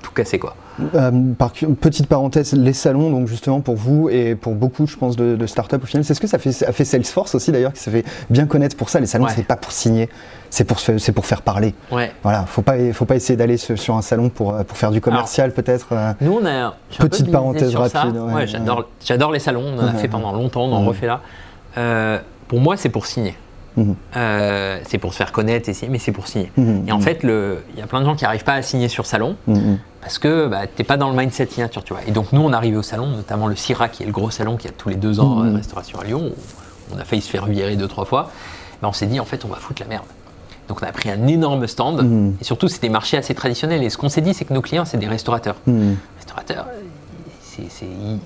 Speaker 3: tout cassé quoi.
Speaker 2: Euh, par, petite parenthèse, les salons, donc justement pour vous et pour beaucoup, je pense, de, de startups au final, c'est ce que ça fait, a fait Salesforce aussi d'ailleurs, qui s'est fait bien connaître pour ça. Les salons, c'est pas pour signer, c'est pour, c'est pour faire parler.
Speaker 3: Ouais.
Speaker 2: Voilà, faut pas, faut pas essayer d'aller sur un salon pour, pour faire du commercial peut-être. Euh.
Speaker 3: Nous, on a.
Speaker 2: Petite parenthèse rapide.
Speaker 3: Ouais, j'adore, j'adore les salons, on en a fait pendant longtemps, on en refait là. Euh, pour moi, c'est pour signer. Mhm. c'est pour se faire connaître, mais c'est pour signer. Mhm. Et en fait, il y a plein de gens qui n'arrivent pas à signer sur salon parce que bah, tu n'es pas dans le mindset signature, tu vois. Et donc nous, on arrivé au salon, notamment le CIRA, qui est le gros salon qui a tous les deux ans mmh. restauration à Lyon. On a failli se faire virer deux, trois fois. Mais on s'est dit, en fait, on va foutre la merde. Donc on a pris un énorme stand, et surtout, c'est des marchés assez traditionnels. Et ce qu'on s'est dit, c'est que nos clients, c'est des restaurateurs. Restaurateurs,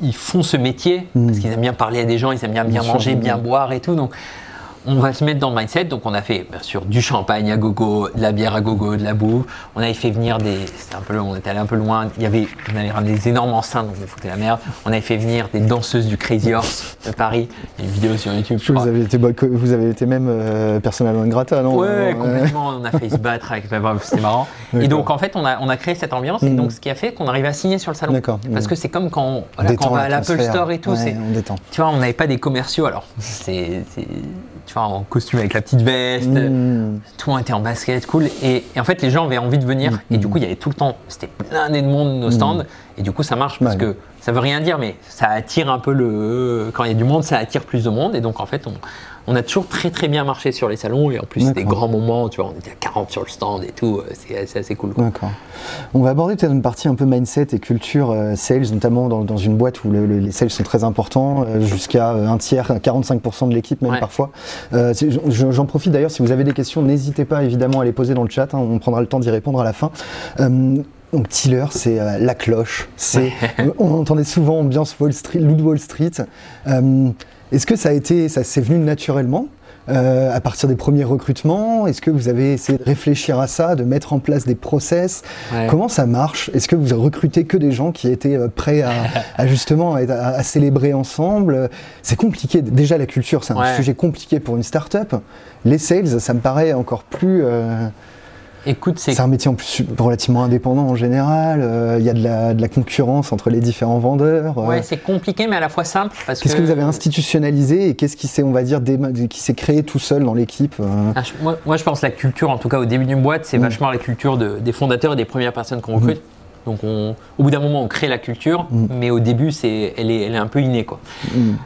Speaker 3: ils font ce métier parce qu'ils aiment bien parler à des gens, ils aiment bien, bien, manger, bien boire et tout. Donc on va se mettre dans le mindset. Donc, on a fait, bien sûr, du champagne à gogo, de la bière à gogo, de la bouffe. On avait fait venir des. C'était un peu, on était allé un peu loin. Il y avait, on avait ramené des énormes enceintes, donc on foutait la merde. On avait fait venir des danseuses du Crazy Horse de Paris. Il y a une vidéo sur YouTube.
Speaker 2: vous, avez été, vous avez été même euh, personnellement grata, non
Speaker 3: Ouais, complètement. On a fait se battre avec. C'était marrant. Et donc, en fait, on a, on a créé cette ambiance. Et mm. donc, ce qui a fait qu'on arrive à signer sur le salon. D'accord. Parce que c'est comme quand, quand on va à l'Apple Store et tout.
Speaker 2: Ouais, on détend.
Speaker 3: Tu vois, on n'avait pas des commerciaux. Alors, c'est en costume avec la petite veste, mmh. tout le monde était en basket, cool. Et, en fait, les gens avaient envie de venir. Et du coup, il y avait tout le temps, c'était plein de monde nos mmh. stands. Et du coup, ça marche parce que ça veut rien dire, mais ça attire un peu le. Quand il y a du monde, ça attire plus de monde. Et donc, en fait, on, on a toujours très très bien marché sur les salons et en plus des grands moments, tu vois, on était à 40 sur le stand et tout, euh, c'est assez cool.
Speaker 2: D'accord. On va aborder peut-être une partie un peu mindset et culture euh, sales, notamment dans, une boîte où les sales sont très importants, euh, jusqu'à un tiers, 45% de l'équipe même parfois. J'en profite d'ailleurs, si vous avez des questions, n'hésitez pas évidemment à les poser dans le chat, hein, on prendra le temps d'y répondre à la fin. Donc Tiller, c'est la cloche. C'est, on entendait souvent ambiance Wall Street, Loot Wall Street. Est-ce que ça a été, ça s'est venu naturellement euh, à partir des premiers recrutements? Est-ce que vous avez essayé de réfléchir à ça, de mettre en place des process? Comment ça marche? Est-ce que vous recrutez que des gens qui étaient euh, prêts à, justement à, célébrer ensemble? C'est compliqué. Déjà, la culture, c'est un sujet compliqué pour une start-up. Les sales, ça me paraît encore plus. Euh,
Speaker 3: Écoute,
Speaker 2: c'est un métier en plus relativement indépendant en général. Euh, il y a de la, concurrence entre les différents vendeurs.
Speaker 3: Euh. Ouais, c'est compliqué, mais à la fois simple.
Speaker 2: Qu'est-ce que... vous avez institutionnalisé et qu'est-ce qui s'est, on va dire, qui s'est créé tout seul dans l'équipe euh?
Speaker 3: ah, moi, je pense la culture, en tout cas au début d'une boîte, c'est mm. vachement la culture des fondateurs et des premières personnes qu'on recrute. Mm. Donc, on, au bout d'un moment, on crée la culture, mm. mais au début, c'est, elle, est, elle est un peu innée. Quoi.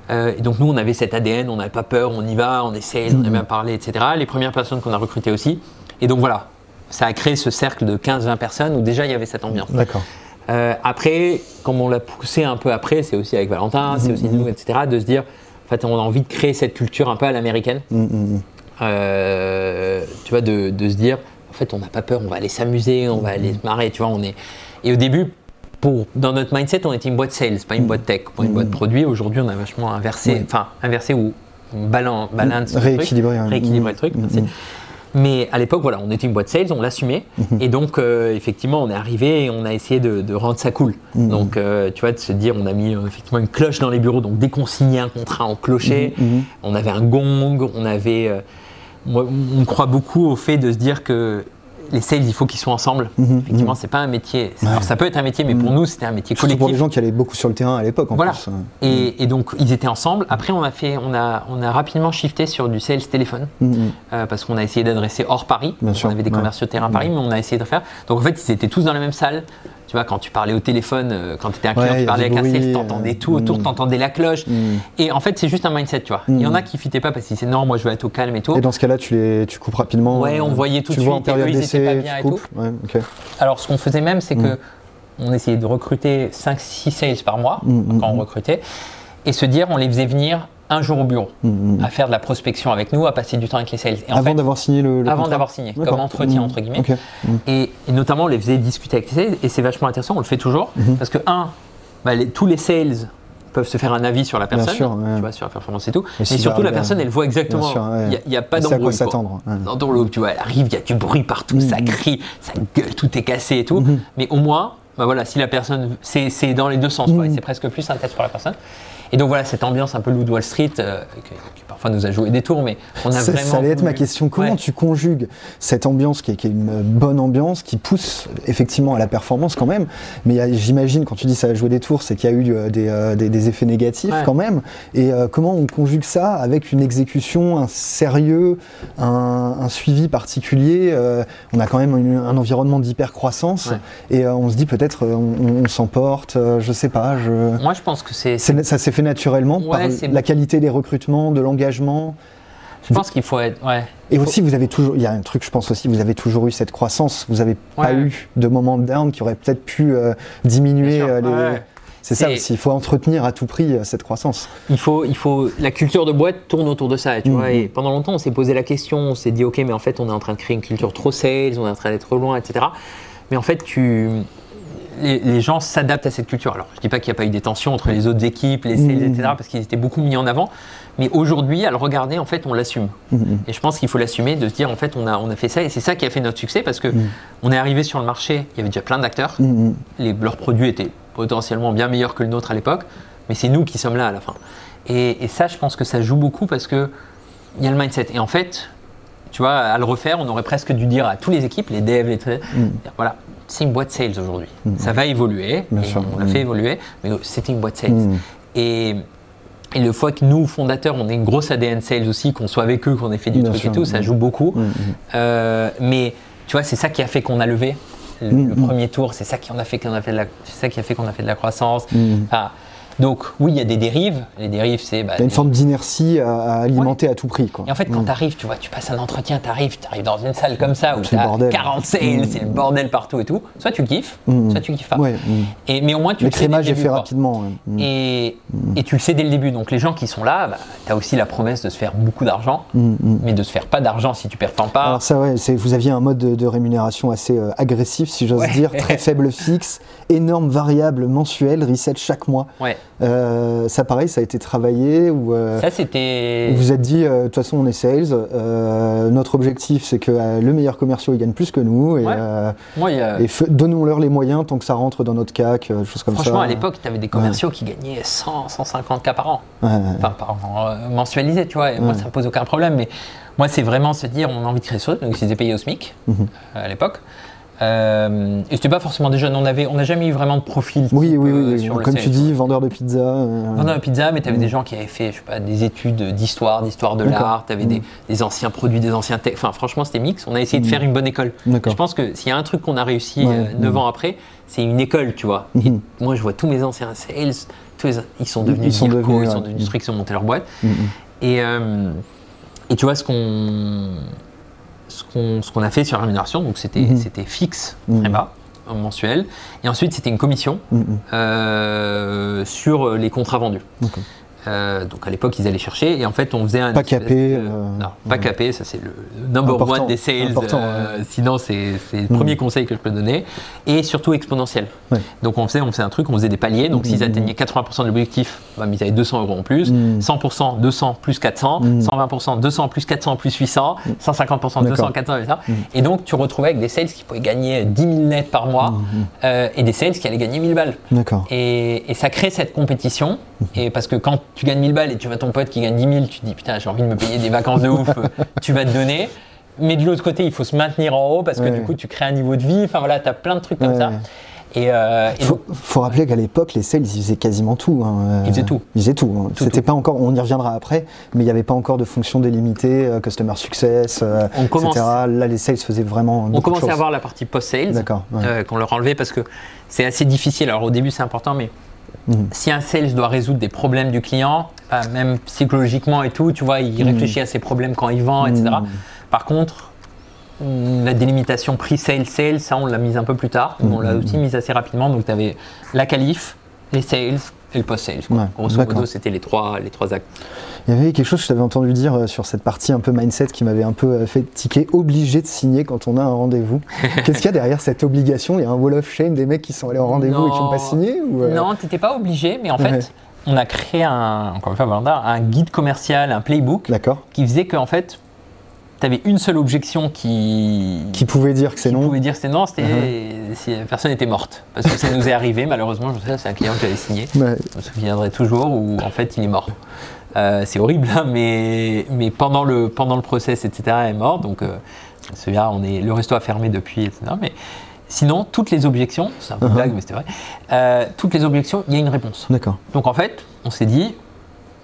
Speaker 3: et donc, nous, on avait cet ADN, on n'avait pas peur, on y va, on essaie, on aime bien parler, etc. Les premières personnes qu'on a recrutées aussi. Et donc, voilà, ça a créé ce cercle de 15-20 personnes où déjà il y avait cette ambiance.
Speaker 2: D'accord.
Speaker 3: Euh, après, comme on l'a poussé un peu après, c'est aussi avec Valentin, c'est aussi nous, etc., de se dire, en fait, on a envie de créer cette culture un peu à l'américaine. Mm, mm. euh, tu vois, de, de, se dire, en fait, on n'a pas peur, on va aller s'amuser, on va aller se marrer, tu vois, on est. Et au début, pour, dans notre mindset, on était une boîte sales, pas une boîte tech, pas une boîte produit. Aujourd'hui, on a vachement inversé, enfin, inversé ou balance, balance
Speaker 2: rééquilibrer,
Speaker 3: rééquilibrer le truc. Merci. Mais à l'époque, voilà, on était une boîte sales, on l'assumait. Mhm. Et donc, euh, effectivement, on est arrivé et on a essayé de, rendre ça cool. Mhm. Donc, euh, tu vois, de se dire, on a mis euh, effectivement une cloche dans les bureaux. Donc, dès qu'on signait un contrat, on clochait. Mhm. On avait un gong, on avait. moi, on croit beaucoup au fait de se dire que les sales, il faut qu'ils soient ensemble. Mhm, Effectivement, mhm. c'est pas un métier. Alors, ça peut être un métier, mais pour mhm. nous, c'était un métier collectif.
Speaker 2: pour les gens qui allaient beaucoup sur le terrain à l'époque.
Speaker 3: Voilà. Plus. Hein. Et, donc, ils étaient ensemble. Après, on a fait, on a, on a rapidement shifté sur du sales téléphone euh, parce qu'on a essayé d'adresser hors Paris. Bien on avait des commerciaux terrain à Paris, mais on a essayé de faire. Donc, en fait, ils étaient tous dans la même salle. Tu vois, quand tu parlais au téléphone, euh, quand tu étais un client, tu parlais avec un sales, t'entendais tout autour, t'entendais la cloche. Et en fait, c'est juste un mindset, tu vois. Il y en a qui ne fitaient pas parce qu'ils disaient non, moi je veux être au calme et tout.
Speaker 2: Et dans ce cas-là, tu, les, tu coupes rapidement.
Speaker 3: Ouais, on voyait tout de suite.
Speaker 2: et eux, ils pas bien et tout.
Speaker 3: Alors, ce qu'on faisait même, c'est que on essayait de recruter 5-6 sales par mois quand on recrutait et se dire on les faisait venir un jour au bureau, à faire de la prospection avec nous, à passer du temps avec les sales.
Speaker 2: Et avant d'avoir signé le,
Speaker 3: Avant d'avoir signé, comme entretien entre guillemets. Et, notamment, on les faisait discuter avec les sales, et c'est vachement intéressant, on le fait toujours, parce que un, bah, tous les sales peuvent se faire un avis sur la personne, sûr, tu vois, sur la performance et tout. Mais, surtout, la personne, elle voit exactement. Il n'y a, pas d'embrouille.
Speaker 2: s'attendre.
Speaker 3: Dans ton lot, tu vois, elle arrive, il y a du bruit partout, ça crie, ça gueule, tout est cassé et tout. Mais au moins, bah voilà, si la personne, c'est dans les deux sens, c'est presque plus un test pour la personne. Et donc voilà, cette ambiance un peu Loup Wall Street, euh, qui, parfois nous a joué des tours, mais on a vraiment.
Speaker 2: Ça allait être ma question. Comment tu conjugues cette ambiance qui est, une bonne ambiance, qui pousse effectivement à la performance quand même, mais j'imagine quand tu dis ça a joué des tours, c'est qu'il y a eu euh, euh, des, des, effets négatifs quand même. Et comment on conjugue ça avec une exécution, un sérieux, un, suivi particulier On a quand même un environnement d'hyper-croissance et on se dit peut-être on, s'emporte, je sais pas. Je...
Speaker 3: Moi je pense que c'est.
Speaker 2: Ça s'est fait naturellement par la qualité des recrutements, de l'engagement
Speaker 3: Je pense qu'il faut être. Ouais.
Speaker 2: Et aussi, vous avez toujours. Il y a un truc, je pense aussi, vous avez toujours eu cette croissance. Vous n'avez pas eu de moment de down qui aurait peut-être pu euh, diminuer euh, les. C'est ça aussi, il faut entretenir à tout prix cette croissance.
Speaker 3: Il faut, il faut, la culture de boîte tourne autour de ça, tu vois. Mm-hmm. Et pendant longtemps, on s'est posé la question, on s'est dit, ok, mais en fait, on est en train de créer une culture trop sales, on est en train d'être trop loin, etc. Mais en fait, tu, les, gens s'adaptent à cette culture. Alors, je ne dis pas qu'il n'y a pas eu des tensions entre les autres équipes, les sales, etc., parce qu'ils étaient beaucoup mis en avant. Mais aujourd'hui, à le regarder, en fait, on l'assume. Et je pense qu'il faut l'assumer, de se dire, en fait, on a, on a fait ça, et c'est ça qui a fait notre succès, parce que on est arrivé sur le marché, il y avait déjà plein d'acteurs, leurs produits étaient potentiellement bien meilleurs que le nôtre à l'époque, mais c'est nous qui sommes là à la fin. Et, ça, je pense que ça joue beaucoup parce que il y a le mindset. Et en fait, tu vois, à le refaire, on aurait presque dû dire à toutes les équipes, les devs, les voilà, c'est une boîte sales aujourd'hui. Mm. Ça va évoluer, on l'a fait mm. évoluer, mais c'était une boîte sales. Mm. Et, et, le fois que nous, fondateurs, on est une grosse ADN sales aussi, qu'on soit avec eux, qu'on ait fait du truc et tout, ça joue beaucoup. Euh, mais tu vois, c'est ça qui a fait qu'on a levé le, premier tour, c'est ça qui a fait qu'on a fait de la, ça qui a fait qu'on a fait de la croissance. Donc oui, il y a des dérives. Les dérives, c'est...
Speaker 2: Bah, une forme d'inertie à, alimenter à tout prix. Quoi.
Speaker 3: Et en fait, quand mm. tu arrives, tu vois, tu passes un entretien, tu arrives, tu arrives dans une salle comme ça où tu as 40 sales, mm. c'est le bordel partout et tout. Soit tu kiffes, mm. soit tu kiffes pas. Et, mais au moins, tu
Speaker 2: le, crémage est fait rapidement.
Speaker 3: Et, et, tu le sais dès le début. Donc les gens qui sont là, bah, tu as aussi la promesse de se faire beaucoup d'argent, mais de se faire pas d'argent si tu performes pas.
Speaker 2: Alors ça, ouais, vous aviez un mode de, rémunération assez euh, agressif, si j'ose dire, très faible fixe, énorme variable mensuelle, reset chaque mois.
Speaker 3: Ouais.
Speaker 2: Euh, ça, pareil, ça a été travaillé ou
Speaker 3: euh, Ça, c'était.
Speaker 2: Vous vous êtes dit, euh, de toute façon, on est sales. notre objectif, c'est que le meilleur commercial, il gagne plus que nous. Et, donnons-leur les moyens tant que ça rentre dans notre CAC, choses comme
Speaker 3: ça. Franchement, à l'époque, tu avais des commerciaux qui gagnaient 100, 150 cas par an. Enfin, par an, mensualisé, tu vois. Et moi, ça me pose aucun problème. Mais moi, c'est vraiment se dire, on a envie de créer ça. Donc, ils étaient payés au SMIC mhm. à l'époque. Euh, et c'était pas forcément des jeunes, on avait, on n'a jamais eu vraiment de profil.
Speaker 2: Oui, oui, oui, euh, comme tu dis, vendeur de pizza.
Speaker 3: Euh, vendeur de pizza, mais tu avais des gens qui avaient fait, je sais pas, des études d'histoire, d'histoire de l'art, tu avais des, mm. des, anciens produits, des anciens Enfin, franchement, c'était mix. On a essayé de mm. faire une bonne école. Je pense que s'il y a un truc qu'on a réussi neuf 9 ans après, c'est une école, tu vois. Mm-hmm. moi, je vois tous mes anciens sales, tous ils sont devenus ils sont devenus, ils sont devenus trucs, ils ont monté leur boîte. Mm-hmm. Et, et tu vois, ce qu'on ce qu'on a fait sur la rémunération, donc c'était mhm. fixe, mhm. très bas, mensuel. Et ensuite, c'était une commission mhm. euh, sur les contrats vendus. Euh, donc à l'époque, ils allaient chercher et en fait, on faisait un.
Speaker 2: Pas capé.
Speaker 3: Euh, non, pas capé, ça c'est le number one des sales. Euh, sinon, c'est le mm. premier conseil que je peux donner. Et surtout exponentiel. Donc on faisait, on faisait un truc, on faisait des paliers. Donc s'ils mm. atteignaient 80% de l'objectif, bah, ils avaient 200 euros en plus. 100%, 200 plus 400. 120%, 200 plus 400 plus 800. 150%, 200, 400 et ça. Et donc tu retrouvais avec des sales qui pouvaient gagner 10 000 nets par mois et des sales qui allaient gagner 1000 balles.
Speaker 2: D'accord.
Speaker 3: Et, et ça crée cette compétition. Et parce que quand tu gagnes 1000 balles et tu vois ton pote qui gagne 10 000, tu te dis putain, j'ai envie de me payer des vacances de ouf, tu vas te donner. Mais de l'autre côté, il faut se maintenir en haut parce que du coup, tu crées un niveau de vie. Enfin voilà, tu as plein de trucs comme ça.
Speaker 2: Et, euh, il faut, rappeler qu'à l'époque, les sales, ils faisaient quasiment tout.
Speaker 3: Hein. Ils faisaient tout.
Speaker 2: Ils faisaient tout. Hein. C'était pas encore, on y reviendra après, mais il n'y avait pas encore de fonction délimitée, euh, customer success, euh, etc. Là, les sales faisaient vraiment.
Speaker 3: On commençait à avoir la partie post-sales qu'on leur enlevait parce que c'est assez difficile. Alors au début, c'est important, mais Mhm. Si un sales doit résoudre des problèmes du client, euh, même psychologiquement et tout, tu vois, il mhm. réfléchit à ses problèmes quand il vend, etc. Mhm. Par contre, la délimitation prix-sales, sales, ça on l'a mise un peu plus tard. On l'a aussi mise assez rapidement. Donc tu avais la qualif, les sales et le post-sales. Grosso modo, c'était les trois, les trois actes.
Speaker 2: Il y avait quelque chose que je t'avais entendu dire euh, sur cette partie un peu mindset qui m'avait un peu euh, fait tiquer, obligé de signer quand on a un rendez-vous. Qu'est-ce qu'il y a derrière cette obligation? Il y a un wall of shame des mecs qui sont allés au rendez-vous et qui n'ont pas signé
Speaker 3: ou euh? Non, tu n'étais pas obligé, mais en fait, on a créé un, encore une fois, un guide commercial, un playbook qui faisait qu'en fait, tu avais une seule objection qui.
Speaker 2: Qui pouvait dire que c'est non.
Speaker 3: Qui pouvait dire que c'est non, c'était uh-huh. si la personne était morte. Parce que ça nous est arrivé, malheureusement, je sais, c'est un client que j'avais signé. Je me souviendrai toujours, où en fait il est mort. Euh, c'est horrible, hein, mais, mais pendant, le, pendant le process, etc., elle est mort. Donc, euh, on est, le resto a fermé depuis, etc. Mais sinon, toutes les objections, c'est un peu uh-huh. blague, mais c'était vrai, euh, toutes les objections, il y a une réponse.
Speaker 2: D'accord.
Speaker 3: Donc, en fait, on s'est dit.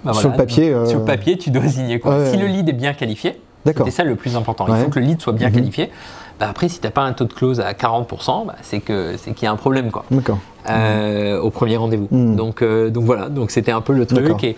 Speaker 2: Bah sur le papier.
Speaker 3: sur le papier, tu dois signer. Quoi. Si le lead est bien qualifié, c'est ça le plus important. Il faut que le lead soit bien mm-hmm. qualifié. Bah, après, si tu n'as pas un taux de close à 40%, bah, c'est qu'il y a un problème quoi. Au premier rendez-vous. Mm. Donc, donc voilà, donc c'était un peu le truc. Et,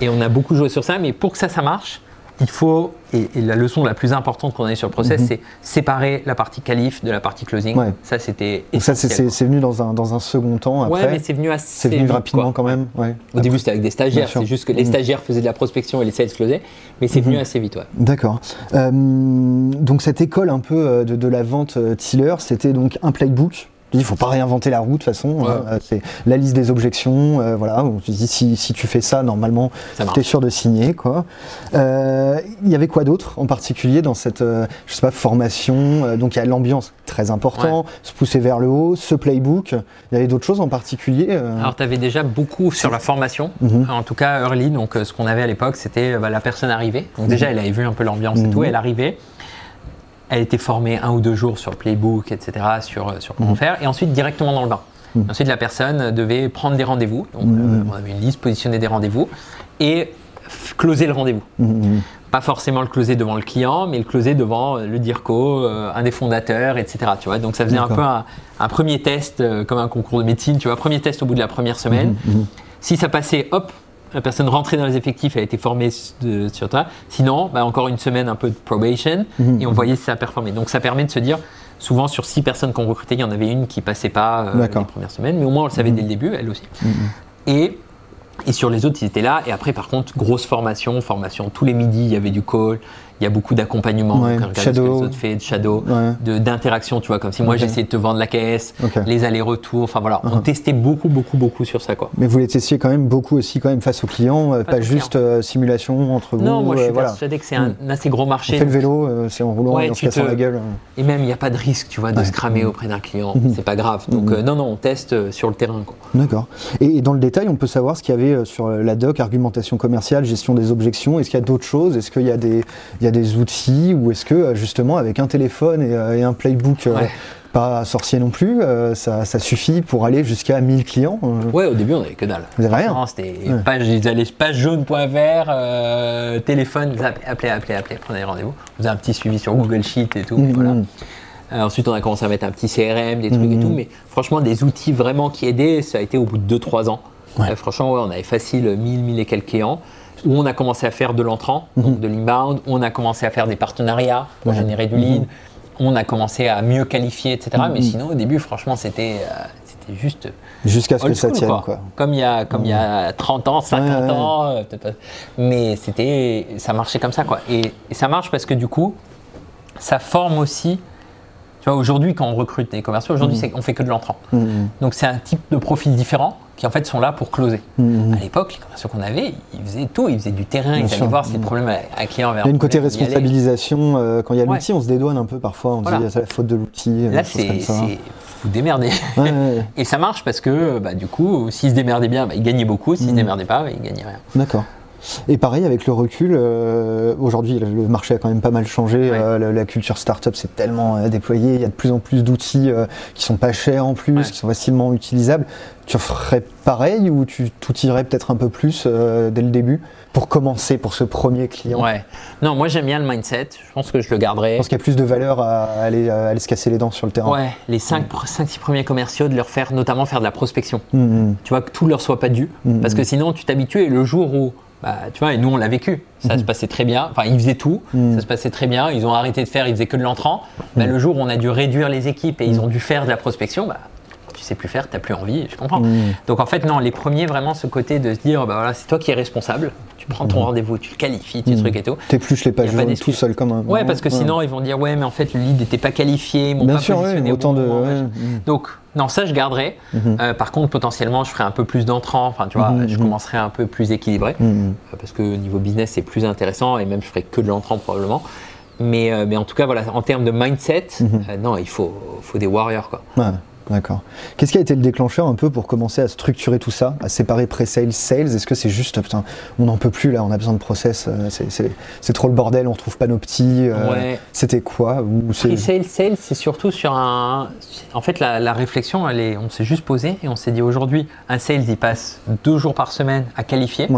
Speaker 3: et on a beaucoup joué sur ça, mais pour que ça, ça marche, il faut, et, la leçon la plus importante qu'on a eu sur le process, mhm. c'est séparer la partie qualif de la partie closing. Ça, c'était.
Speaker 2: Ça, c'est venu dans un, dans un second temps. Après.
Speaker 3: Ouais, mais c'est venu assez.
Speaker 2: C'est venu rapidement quand même. Ouais.
Speaker 3: Au début, c'était avec des stagiaires. C'est juste que les mhm. stagiaires faisaient de la prospection et les sales closaient. Mais c'est venu mhm. assez vite, ouais.
Speaker 2: D'accord. Euh, donc, cette école un peu euh, de, de la vente euh, Tiller, c'était donc un playbook il ne faut pas réinventer la roue de toute façon. Hein. c'est la liste des objections. Euh, voilà, on dit si, si, tu fais ça, normalement, tu es sûr de signer. Quoi. Euh, il y avait quoi d'autre en particulier dans cette euh, je sais pas, formation Donc il y a l'ambiance très important, se pousser vers le haut, ce playbook. Il y avait d'autres choses en particulier
Speaker 3: Alors tu avais déjà beaucoup sur la formation, mhm. en tout cas early. Donc ce qu'on avait à l'époque, c'était bah, la personne arrivée. Donc déjà, mhm. elle avait vu un peu l'ambiance et tout. Mhm. Elle arrivait elle était formée un ou deux jours sur le playbook, etc., sur, euh, sur comment mhm. faire, et ensuite directement dans le bain. Mhm. Ensuite, la personne devait prendre des rendez-vous. Donc, mhm. euh, on avait une liste, positionner des rendez-vous et closer le rendez-vous. Pas forcément le closer devant le client, mais le closer devant euh, le DIRCO, un des fondateurs, etc. Tu vois Donc, ça faisait un peu un, un premier test, comme un concours de médecine, tu vois, premier test au bout de la première semaine. Si ça passait, hop, la personne rentrait dans les effectifs, elle a été formée sur toi. Sinon, bah, encore une semaine un peu de probation mhm. et on voyait si ça performait. Donc ça permet de se dire, souvent sur six personnes qu'on recrutait, il y en avait une qui passait pas euh, les premières semaines, mais au moins on le savait mhm. dès le début, elle aussi. Mhm. Et et sur les autres, ils étaient là. Et après, par contre, grosse formation, formation tous les midis, il y avait du call, il y a beaucoup d'accompagnement,
Speaker 2: ouais, shadow.
Speaker 3: de shadow, d'interaction, tu vois, comme si moi j'essayais de te vendre la caisse, les allers-retours, enfin voilà, on uh-huh. testait beaucoup, beaucoup, beaucoup sur ça, quoi.
Speaker 2: Mais vous les testiez quand même beaucoup aussi quand même face aux clients, euh, pas juste euh, simulation entre vous.
Speaker 3: Non, moi je suis euh, persuadé que c'est un mm. assez gros marché.
Speaker 2: On fait le vélo, c'est en roulant et en se cassant la gueule.
Speaker 3: Et même il n'y a pas de risque, tu vois, de se cramer mm. auprès d'un client, mm-hmm. c'est pas grave. Donc mm-hmm. non, non, on teste sur le terrain, quoi.
Speaker 2: D'accord. Et, dans le détail, on peut savoir ce qu'il y avait sur la doc, argumentation commerciale, gestion des objections? Est-ce qu'il y a d'autres choses? Est-ce qu'il y a des, il y a des outils ou est-ce que euh, justement avec un téléphone et, euh, un playbook euh, pas sorcier non plus, ça, suffit pour aller jusqu'à 1000 clients
Speaker 3: Ouais, au début on avait que dalle.
Speaker 2: Vous avez rien?
Speaker 3: C'était page, ils allaient pagejaune.fr, téléphone, appelez, appelez, appelez, prenez rendez-vous. Vous avez un petit suivi sur Google Sheet et tout. Mm, voilà. Mm. ensuite, on a commencé à mettre un petit CRM, des trucs et mm, tout, mais franchement, des outils vraiment qui aidaient, ça a été au bout de 2-3 ans. franchement, ouais, on avait facile 1000, 1000 et quelques clients où on a commencé à faire de l'entrant, mhm. de l'inbound, on a commencé à faire des partenariats pour générer du lead, mhm. on a commencé à mieux qualifier, etc. Mais mhm. sinon, au début, franchement, c'était euh, juste.
Speaker 2: Jusqu'à ce que ça tienne, quoi.
Speaker 3: Comme il y a, comme il y a 30 ans, 50 ans, euh, mais c'était, ça marchait comme ça, quoi. Et, ça marche parce que du coup, ça forme aussi. Tu vois, aujourd'hui, quand on recrute des commerciaux, aujourd'hui, on on fait que de l'entrant. Donc, c'est un type de profil différent qui en fait sont là pour closer. Mmh. À l'époque, les commerciaux qu'on avait, ils faisaient tout, ils faisaient du terrain, ils allaient voir si le mmh. problème à, client vers.
Speaker 2: Il y a une côté responsabilisation. Euh, quand il y a l'outil, on se dédouane un peu parfois. On dit c'est la faute de l'outil.
Speaker 3: Euh, Là, c'est vous démerdez. et ça marche parce que bah, du coup, s'ils se démerdaient bien, bah, ils gagnaient beaucoup. S'ils ne se mmh. démerdaient pas, bah, ils gagnaient rien.
Speaker 2: D'accord. Et pareil, avec le recul, euh, aujourd'hui, le marché a quand même pas mal changé. Euh, la, culture startup s'est tellement euh, déployée. Il y a de plus en plus d'outils qui sont pas chers en plus, qui sont facilement utilisables. Tu ferais pareil ou tu t'outillerais peut-être un peu plus dès le début pour commencer, pour ce premier client?
Speaker 3: Ouais. Non, moi j'aime bien le mindset. Je pense que je le garderai.
Speaker 2: Je pense qu'il y a plus de valeur à aller, aller, se casser les dents sur le terrain.
Speaker 3: Ouais, les 5-6 premiers commerciaux, de leur faire notamment faire de la prospection. Mmh, mmh. Tu vois, que tout leur soit pas dû. Mmh, parce que sinon, tu t'habitues et le jour où bah, tu vois, et nous on l'a vécu. Ça se mhm. passait très bien. Enfin, ils faisaient tout. Mhm. Ça se passait très bien. Ils ont arrêté de faire. Ils faisaient que de l'entrant. Bah, mhm. le jour où on a dû réduire les équipes et ils ont dû faire de la prospection, bah, tu sais plus faire, tu n'as plus envie. Je comprends. Donc en fait, non, les premiers vraiment ce côté de se dire, bah voilà, c'est toi qui es responsable tu prends ton rendez-vous, tu le qualifies, tu trucs et tout.
Speaker 2: T'épluches les pages jaunes tout seul comme un.
Speaker 3: Ouais, parce que sinon ils vont dire ouais, mais en fait le lead n'était pas qualifié, ils m'ont pas sûr, positionné autant de. Donc non, ça je garderai. Mhm. Euh, par contre, potentiellement, je ferai un peu plus d'entrants. Enfin, tu vois, mhm, je mhm. commencerai un peu plus équilibré euh, parce que niveau business c'est plus intéressant et même je ferai que de l'entrant probablement. Mais, euh, mais en tout cas, voilà, en termes de mindset, non, il faut, faut des warriors quoi.
Speaker 2: D'accord. Qu'est-ce qui a été le déclencheur un peu pour commencer à structurer tout ça, à séparer pré-sales, sales? Est-ce que c'est juste, putain, on n'en peut plus là, on a besoin de process, euh, c'est trop le bordel, on retrouve pas nos petits. Euh, c'était quoi?
Speaker 3: Pré-sales, sales, c'est surtout sur un. En fait, la, réflexion, elle est, on s'est juste posé et on s'est dit aujourd'hui, un sales, il passe deux jours par semaine à qualifier.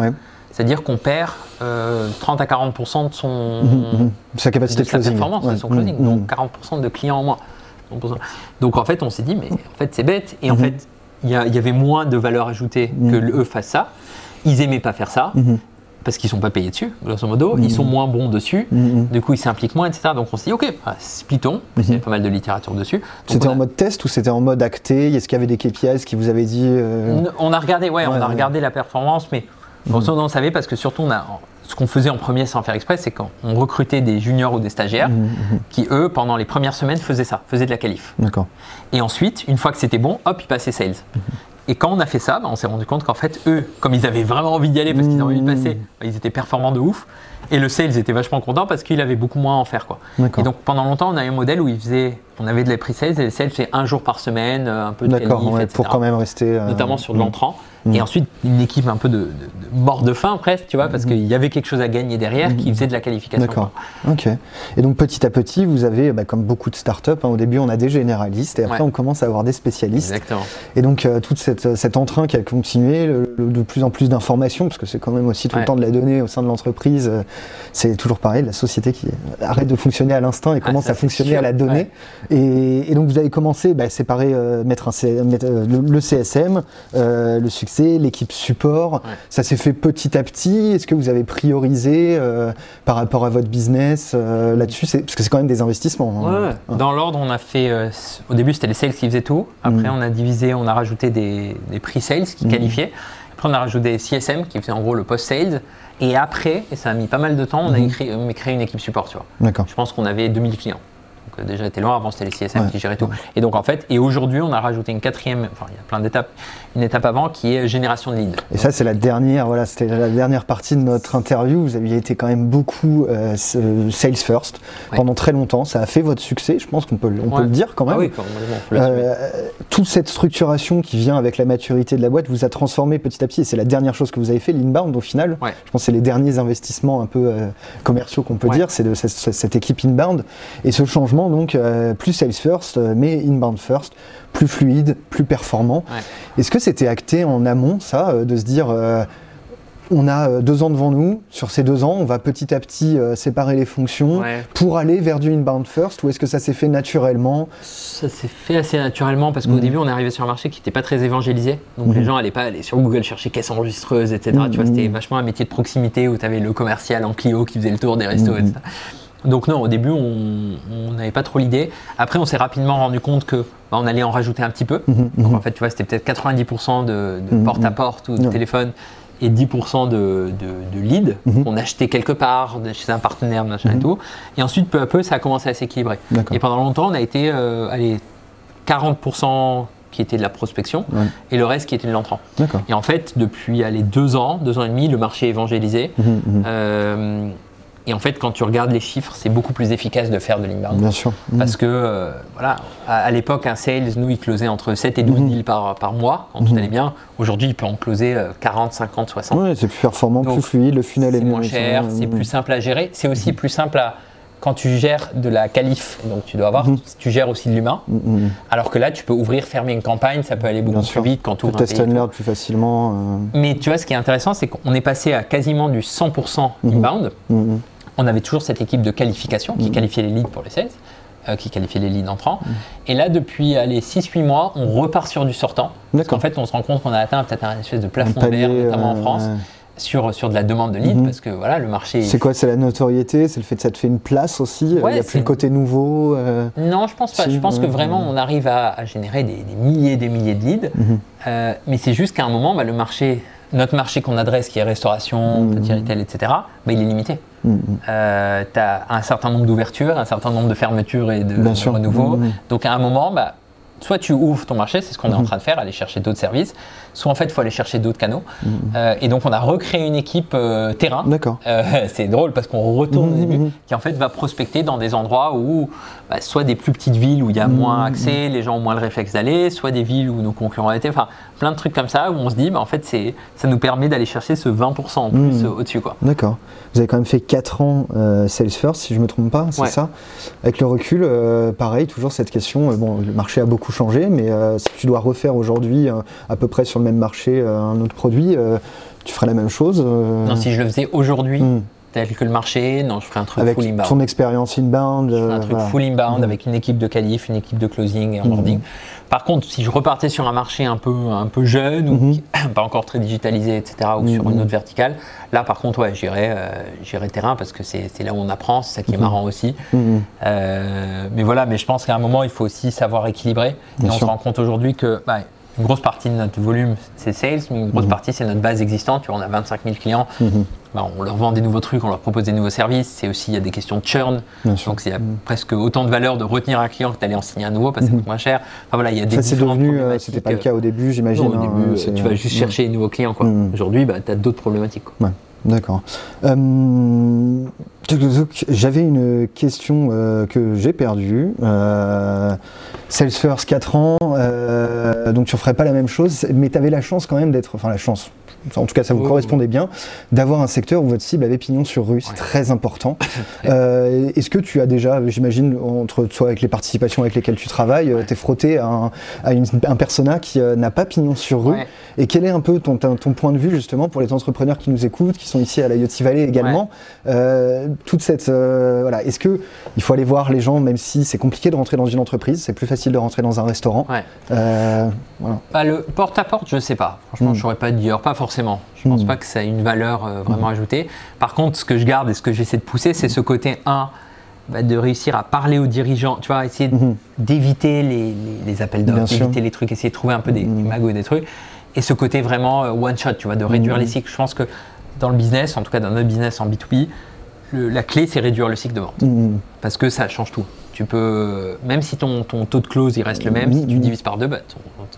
Speaker 3: C'est-à-dire qu'on perd 30 euh, à 40% de son. Mmh, mmh,
Speaker 2: mmh. Sa capacité de, closing.
Speaker 3: performance, de son closing. Donc 40% de clients en moins. Donc en fait, on s'est dit, mais en fait, c'est bête. Et en mhm. fait, il y, avait moins de valeur ajoutée mhm. que eux fassent ça. Ils aimaient pas faire ça. Mhm. parce qu'ils sont pas payés dessus, grosso modo. Ils sont moins bons dessus. Du coup, ils s'impliquent moins, etc. Donc on s'est dit, ok, bah, splittons. Il y a pas mal de littérature dessus.
Speaker 2: C'était en mode test ou c'était en mode acté? Est-ce qu'il y avait des KPIs qui vous avaient dit
Speaker 3: On a regardé, ouais, on a regardé la performance, mais on savait parce que surtout, on a, ce qu'on faisait en premier sans faire exprès, c'est qu'on recrutait des juniors ou des stagiaires mmh, mmh. qui, eux, pendant les premières semaines, faisaient ça, faisaient de la qualif.
Speaker 2: D'accord.
Speaker 3: Et ensuite, une fois que c'était bon, hop, ils passaient sales. Mmh. Et quand on a fait ça, bah, on s'est rendu compte qu'en fait, eux, comme ils avaient vraiment envie d'y aller parce qu'ils avaient envie de passer, bah, ils étaient performants de ouf. Et le sales était vachement content parce qu'il avait beaucoup moins à en faire. Quoi. Et donc pendant longtemps, on a eu un modèle où il faisait, on avait de la pre-sales et le sales c'est un jour par semaine, euh, un peu de qualif,
Speaker 2: ouais, pour quand même rester.
Speaker 3: Euh, Notamment sur de l'entrant. Et ensuite, une équipe un peu de, mort de faim presque, tu vois, parce qu'il y avait quelque chose à gagner derrière qui faisait de la qualification.
Speaker 2: D'accord. Ok. Et donc petit à petit, vous avez, bah, comme beaucoup de startups, hein, au début on a des généralistes et après on commence à avoir des spécialistes.
Speaker 3: Exactement.
Speaker 2: Et donc euh, tout cet entrain qui a continué, de plus en plus d'informations, parce que c'est quand même aussi tout le temps de la donnée au sein de l'entreprise. Euh, c'est toujours pareil, la société qui arrête de fonctionner à l'instinct et ah, commence à fonctionner à la donnée. Et, donc vous avez commencé, bah, séparer, euh, mettre, un, mettre le, CSM, le succès l'équipe support. Ça s'est fait petit à petit. Est-ce que vous avez priorisé euh, par rapport à votre business euh, là-dessus? Parce que c'est quand même des investissements.
Speaker 3: Hein. Dans l'ordre, on a fait. Euh, au début, c'était les sales qui faisaient tout. Après, mm. on a divisé, on a rajouté des, des pre-sales qui mm. qualifiaient. Après, on a rajouté des CSM qui faisaient en gros le post-sales. Et après, et ça a mis pas mal de temps, on a mm-hmm. créé, une équipe support. Tu vois. Je pense qu'on avait 2000 clients déjà été loin. Avant, c'était les CSM qui géraient tout. Et donc, en fait, et aujourd'hui, on a rajouté une quatrième, enfin, il y a plein d'étapes, une étape avant qui est génération de leads.
Speaker 2: Et ça, c'est la dernière, voilà, c'était la dernière partie de notre interview. Vous aviez été quand même beaucoup euh, sales first pendant très longtemps. Ça a fait votre succès, je pense qu'on peut, on peut le dire quand même. Ah
Speaker 3: oui, quand même
Speaker 2: euh, toute cette structuration qui vient avec la maturité de la boîte vous a transformé petit à petit. Et c'est la dernière chose que vous avez fait, l'inbound au final. Je pense que c'est les derniers investissements un peu euh, commerciaux qu'on peut dire, c'est de cette, cette équipe inbound. Et ce changement donc euh, plus sales first, euh, mais inbound first, plus fluide, plus performant. Est-ce que c'était acté en amont, ça, euh, de se dire on a deux ans devant nous, sur ces deux ans, on va petit à petit séparer les fonctions pour aller vers du inbound first ou est-ce que ça s'est fait naturellement?
Speaker 3: Ça s'est fait assez naturellement parce qu'au mm. début on est arrivé sur un marché qui n'était pas très évangélisé, donc mm. les gens n'allaient pas aller sur Google chercher caisse enregistreuse, etc. Tu vois, c'était mm. vachement un métier de proximité où tu avais le commercial en Clio qui faisait le tour des restos, etc. Donc non, au début, on n'avait pas trop l'idée. Après, on s'est rapidement rendu compte que bah, on allait en rajouter un petit peu. Mhm, Donc mhm. en fait, tu vois, c'était peut-être 90% de, mhm, porte à porte ou de téléphone et 10% de, de, lead qu'on achetait quelque part chez un partenaire, machin et tout. Et ensuite, peu à peu, ça a commencé à s'équilibrer. Et pendant longtemps, on a été euh, allez, 40% qui était de la prospection et le reste qui était de l'entrant. Et en fait, depuis les deux ans, deux ans et demi, le marché est évangélisé. Euh, et en fait, quand tu regardes les chiffres, c'est beaucoup plus efficace de faire de l'inbound.
Speaker 2: Bien sûr.
Speaker 3: Parce que, euh, voilà, à, l'époque, un sales, nous, il closait entre 7 et 12 mmh. deals par, par mois, quand tout mhm. allait bien. Aujourd'hui, il peut en closer 40, 50, 60.
Speaker 2: Oui, c'est plus performant, plus fluide, le funnel
Speaker 3: est, moins cher, c'est plus simple à gérer. C'est aussi plus simple à quand tu gères de la qualif, donc tu dois avoir, tu gères aussi de l'humain. Alors que là, tu peux ouvrir, fermer une campagne, ça peut aller beaucoup plus vite quand tu ouvres
Speaker 2: un pays. plus facilement. Euh.
Speaker 3: Mais tu vois, ce qui est intéressant, c'est qu'on est passé à quasiment du 100% inbound on avait toujours cette équipe de qualification qui mhm. qualifiait les leads pour les sales, euh, qui qualifiait les leads entrants. Mhm. Et là, depuis les 6-8 mois, on repart sur du sortant. Parce qu'en fait, on se rend compte qu'on a atteint peut-être un espèce de plafond de verre, notamment en France. Sur, sur de la demande de leads mhm. parce que voilà le marché
Speaker 2: c'est quoi c'est la notoriété c'est le fait que ça te fait une place aussi il n'y a plus le côté nouveau euh,
Speaker 3: non je pense pas je pense que vraiment on arrive à, générer des, milliers et des milliers de leads euh, mais c'est juste qu'à un moment bah, le marché notre marché qu'on adresse, qui est restauration, petit retail, etc., bah, il est limité. Euh, tu as un certain nombre d'ouvertures, un certain nombre de fermetures et de, de renouveaux. Donc à un moment, bah, soit tu ouvres ton marché, c'est ce qu'on est en train de faire, aller chercher d'autres services, soit en fait il faut aller chercher d'autres canaux. Euh, et donc on a recréé une équipe euh, terrain.
Speaker 2: D'accord.
Speaker 3: c'est drôle parce qu'on retourne au début, qui en fait va prospecter dans des endroits où bah, soit des plus petites villes où il y a moins accès, les gens ont moins le réflexe d'aller, soit des villes où nos concurrents étaient, enfin plein de trucs comme ça où on se dit bah, en fait c'est ça nous permet d'aller chercher ce 20% en plus au-dessus quoi.
Speaker 2: D'accord. Vous avez quand même fait 4 ans euh, sales first, si je ne me trompe pas, c'est ça? Avec le recul, euh, pareil, toujours cette question, euh, bon, le marché a beaucoup changé, mais si tu dois refaire aujourd'hui à peu près sur le même marché un autre produit, tu ferais la même chose
Speaker 3: Non, si je le faisais aujourd'hui. Tel que le marché. Non, je ferai un truc
Speaker 2: avec
Speaker 3: full inbound.
Speaker 2: ton expérience inbound.
Speaker 3: Je ferai un
Speaker 2: euh,
Speaker 3: truc
Speaker 2: voilà.
Speaker 3: full inbound
Speaker 2: Mhm.
Speaker 3: avec une équipe de qualif, une équipe de closing et onboarding. Par contre, si je repartais sur un marché un peu, un peu jeune ou
Speaker 2: Mhm.
Speaker 3: qui- pas encore très digitalisé, etc., ou sur une autre verticale, là par contre, ouais, j'irai euh, terrain parce que c'est là où on apprend, c'est ça qui est marrant aussi. Euh, mais voilà, mais je pense qu'à un moment, il faut aussi savoir équilibrer. Et on
Speaker 2: sûr.
Speaker 3: se rend compte aujourd'hui que bah, une grosse partie de notre volume, c'est sales, mais une grosse
Speaker 2: Mhm.
Speaker 3: partie, c'est notre base existante. Tu vois, on a 25 000 clients.
Speaker 2: Mhm.
Speaker 3: Bah, on leur vend des nouveaux trucs, on leur propose des nouveaux services. C'est aussi, il y a des questions de churn.
Speaker 2: Bien.
Speaker 3: Donc, il y a
Speaker 2: Mhm.
Speaker 3: presque autant de valeur de retenir un client que d'aller en signer un nouveau parce que ça
Speaker 2: Mhm.
Speaker 3: coûte moins cher. Enfin, voilà, il y a des
Speaker 2: Ça, c'est devenu, euh, c'était pas le
Speaker 3: euh,
Speaker 2: cas au début, j'imagine.
Speaker 3: au
Speaker 2: hein,
Speaker 3: début, euh, tu vas juste
Speaker 2: Mhm.
Speaker 3: chercher des nouveaux clients. quoi.
Speaker 2: Mhm.
Speaker 3: Aujourd'hui, bah, tu as d'autres problématiques. quoi.
Speaker 2: D'accord. Euh, J'avais une question euh, que j'ai perdue. Euh, Salesforce 4 ans, donc tu ne ferais pas la même chose, mais tu avais la chance quand même d'être, enfin la chance, en tout cas ça vous
Speaker 3: Oh.
Speaker 2: correspondait bien, d'avoir un secteur où votre cible avait pignon sur rue, c'est
Speaker 3: Ouais.
Speaker 2: très important. Euh, Est-ce que tu as déjà, j'imagine, entre toi avec les participations avec lesquelles tu travailles, euh, t'es frotté à un, à une- un persona qui euh, n'a pas pignon sur rue
Speaker 3: Ouais.
Speaker 2: et quel est un peu ton, point de vue justement pour les entrepreneurs qui nous écoutent, qui sont ici à la Yachty Valley également Euh, Toute cette voilà, est-ce que il faut aller voir les gens, même si c'est compliqué de rentrer dans une entreprise, c'est plus facile de rentrer dans un restaurant.
Speaker 3: Ouais.
Speaker 2: Voilà.
Speaker 3: Bah, le porte-à-porte, je sais pas. Franchement,
Speaker 2: Mm.
Speaker 3: je saurais pas te dire. Pas forcément. Je pense
Speaker 2: Mm.
Speaker 3: pas que ça ait une valeur euh, vraiment ajoutée. Par contre, ce que je garde et ce que j'essaie de pousser, c'est ce côté 1 de réussir à parler aux dirigeants, tu vois, essayer
Speaker 2: Mhm.
Speaker 3: d'éviter les, les- les appels d'offres,
Speaker 2: sûr.
Speaker 3: d'éviter les trucs, essayer de trouver un peu des, des magos, des trucs. Et ce côté vraiment euh, one shot, tu vois, de réduire les cycles. Je pense que dans le business, en tout cas dans notre business en B2B, le- la clé, c'est réduire le cycle de vente. Parce que ça change tout. Tu peux, même si ton, ton taux de close il reste le même, si tu
Speaker 2: Mhm.
Speaker 3: divises par deux, bah,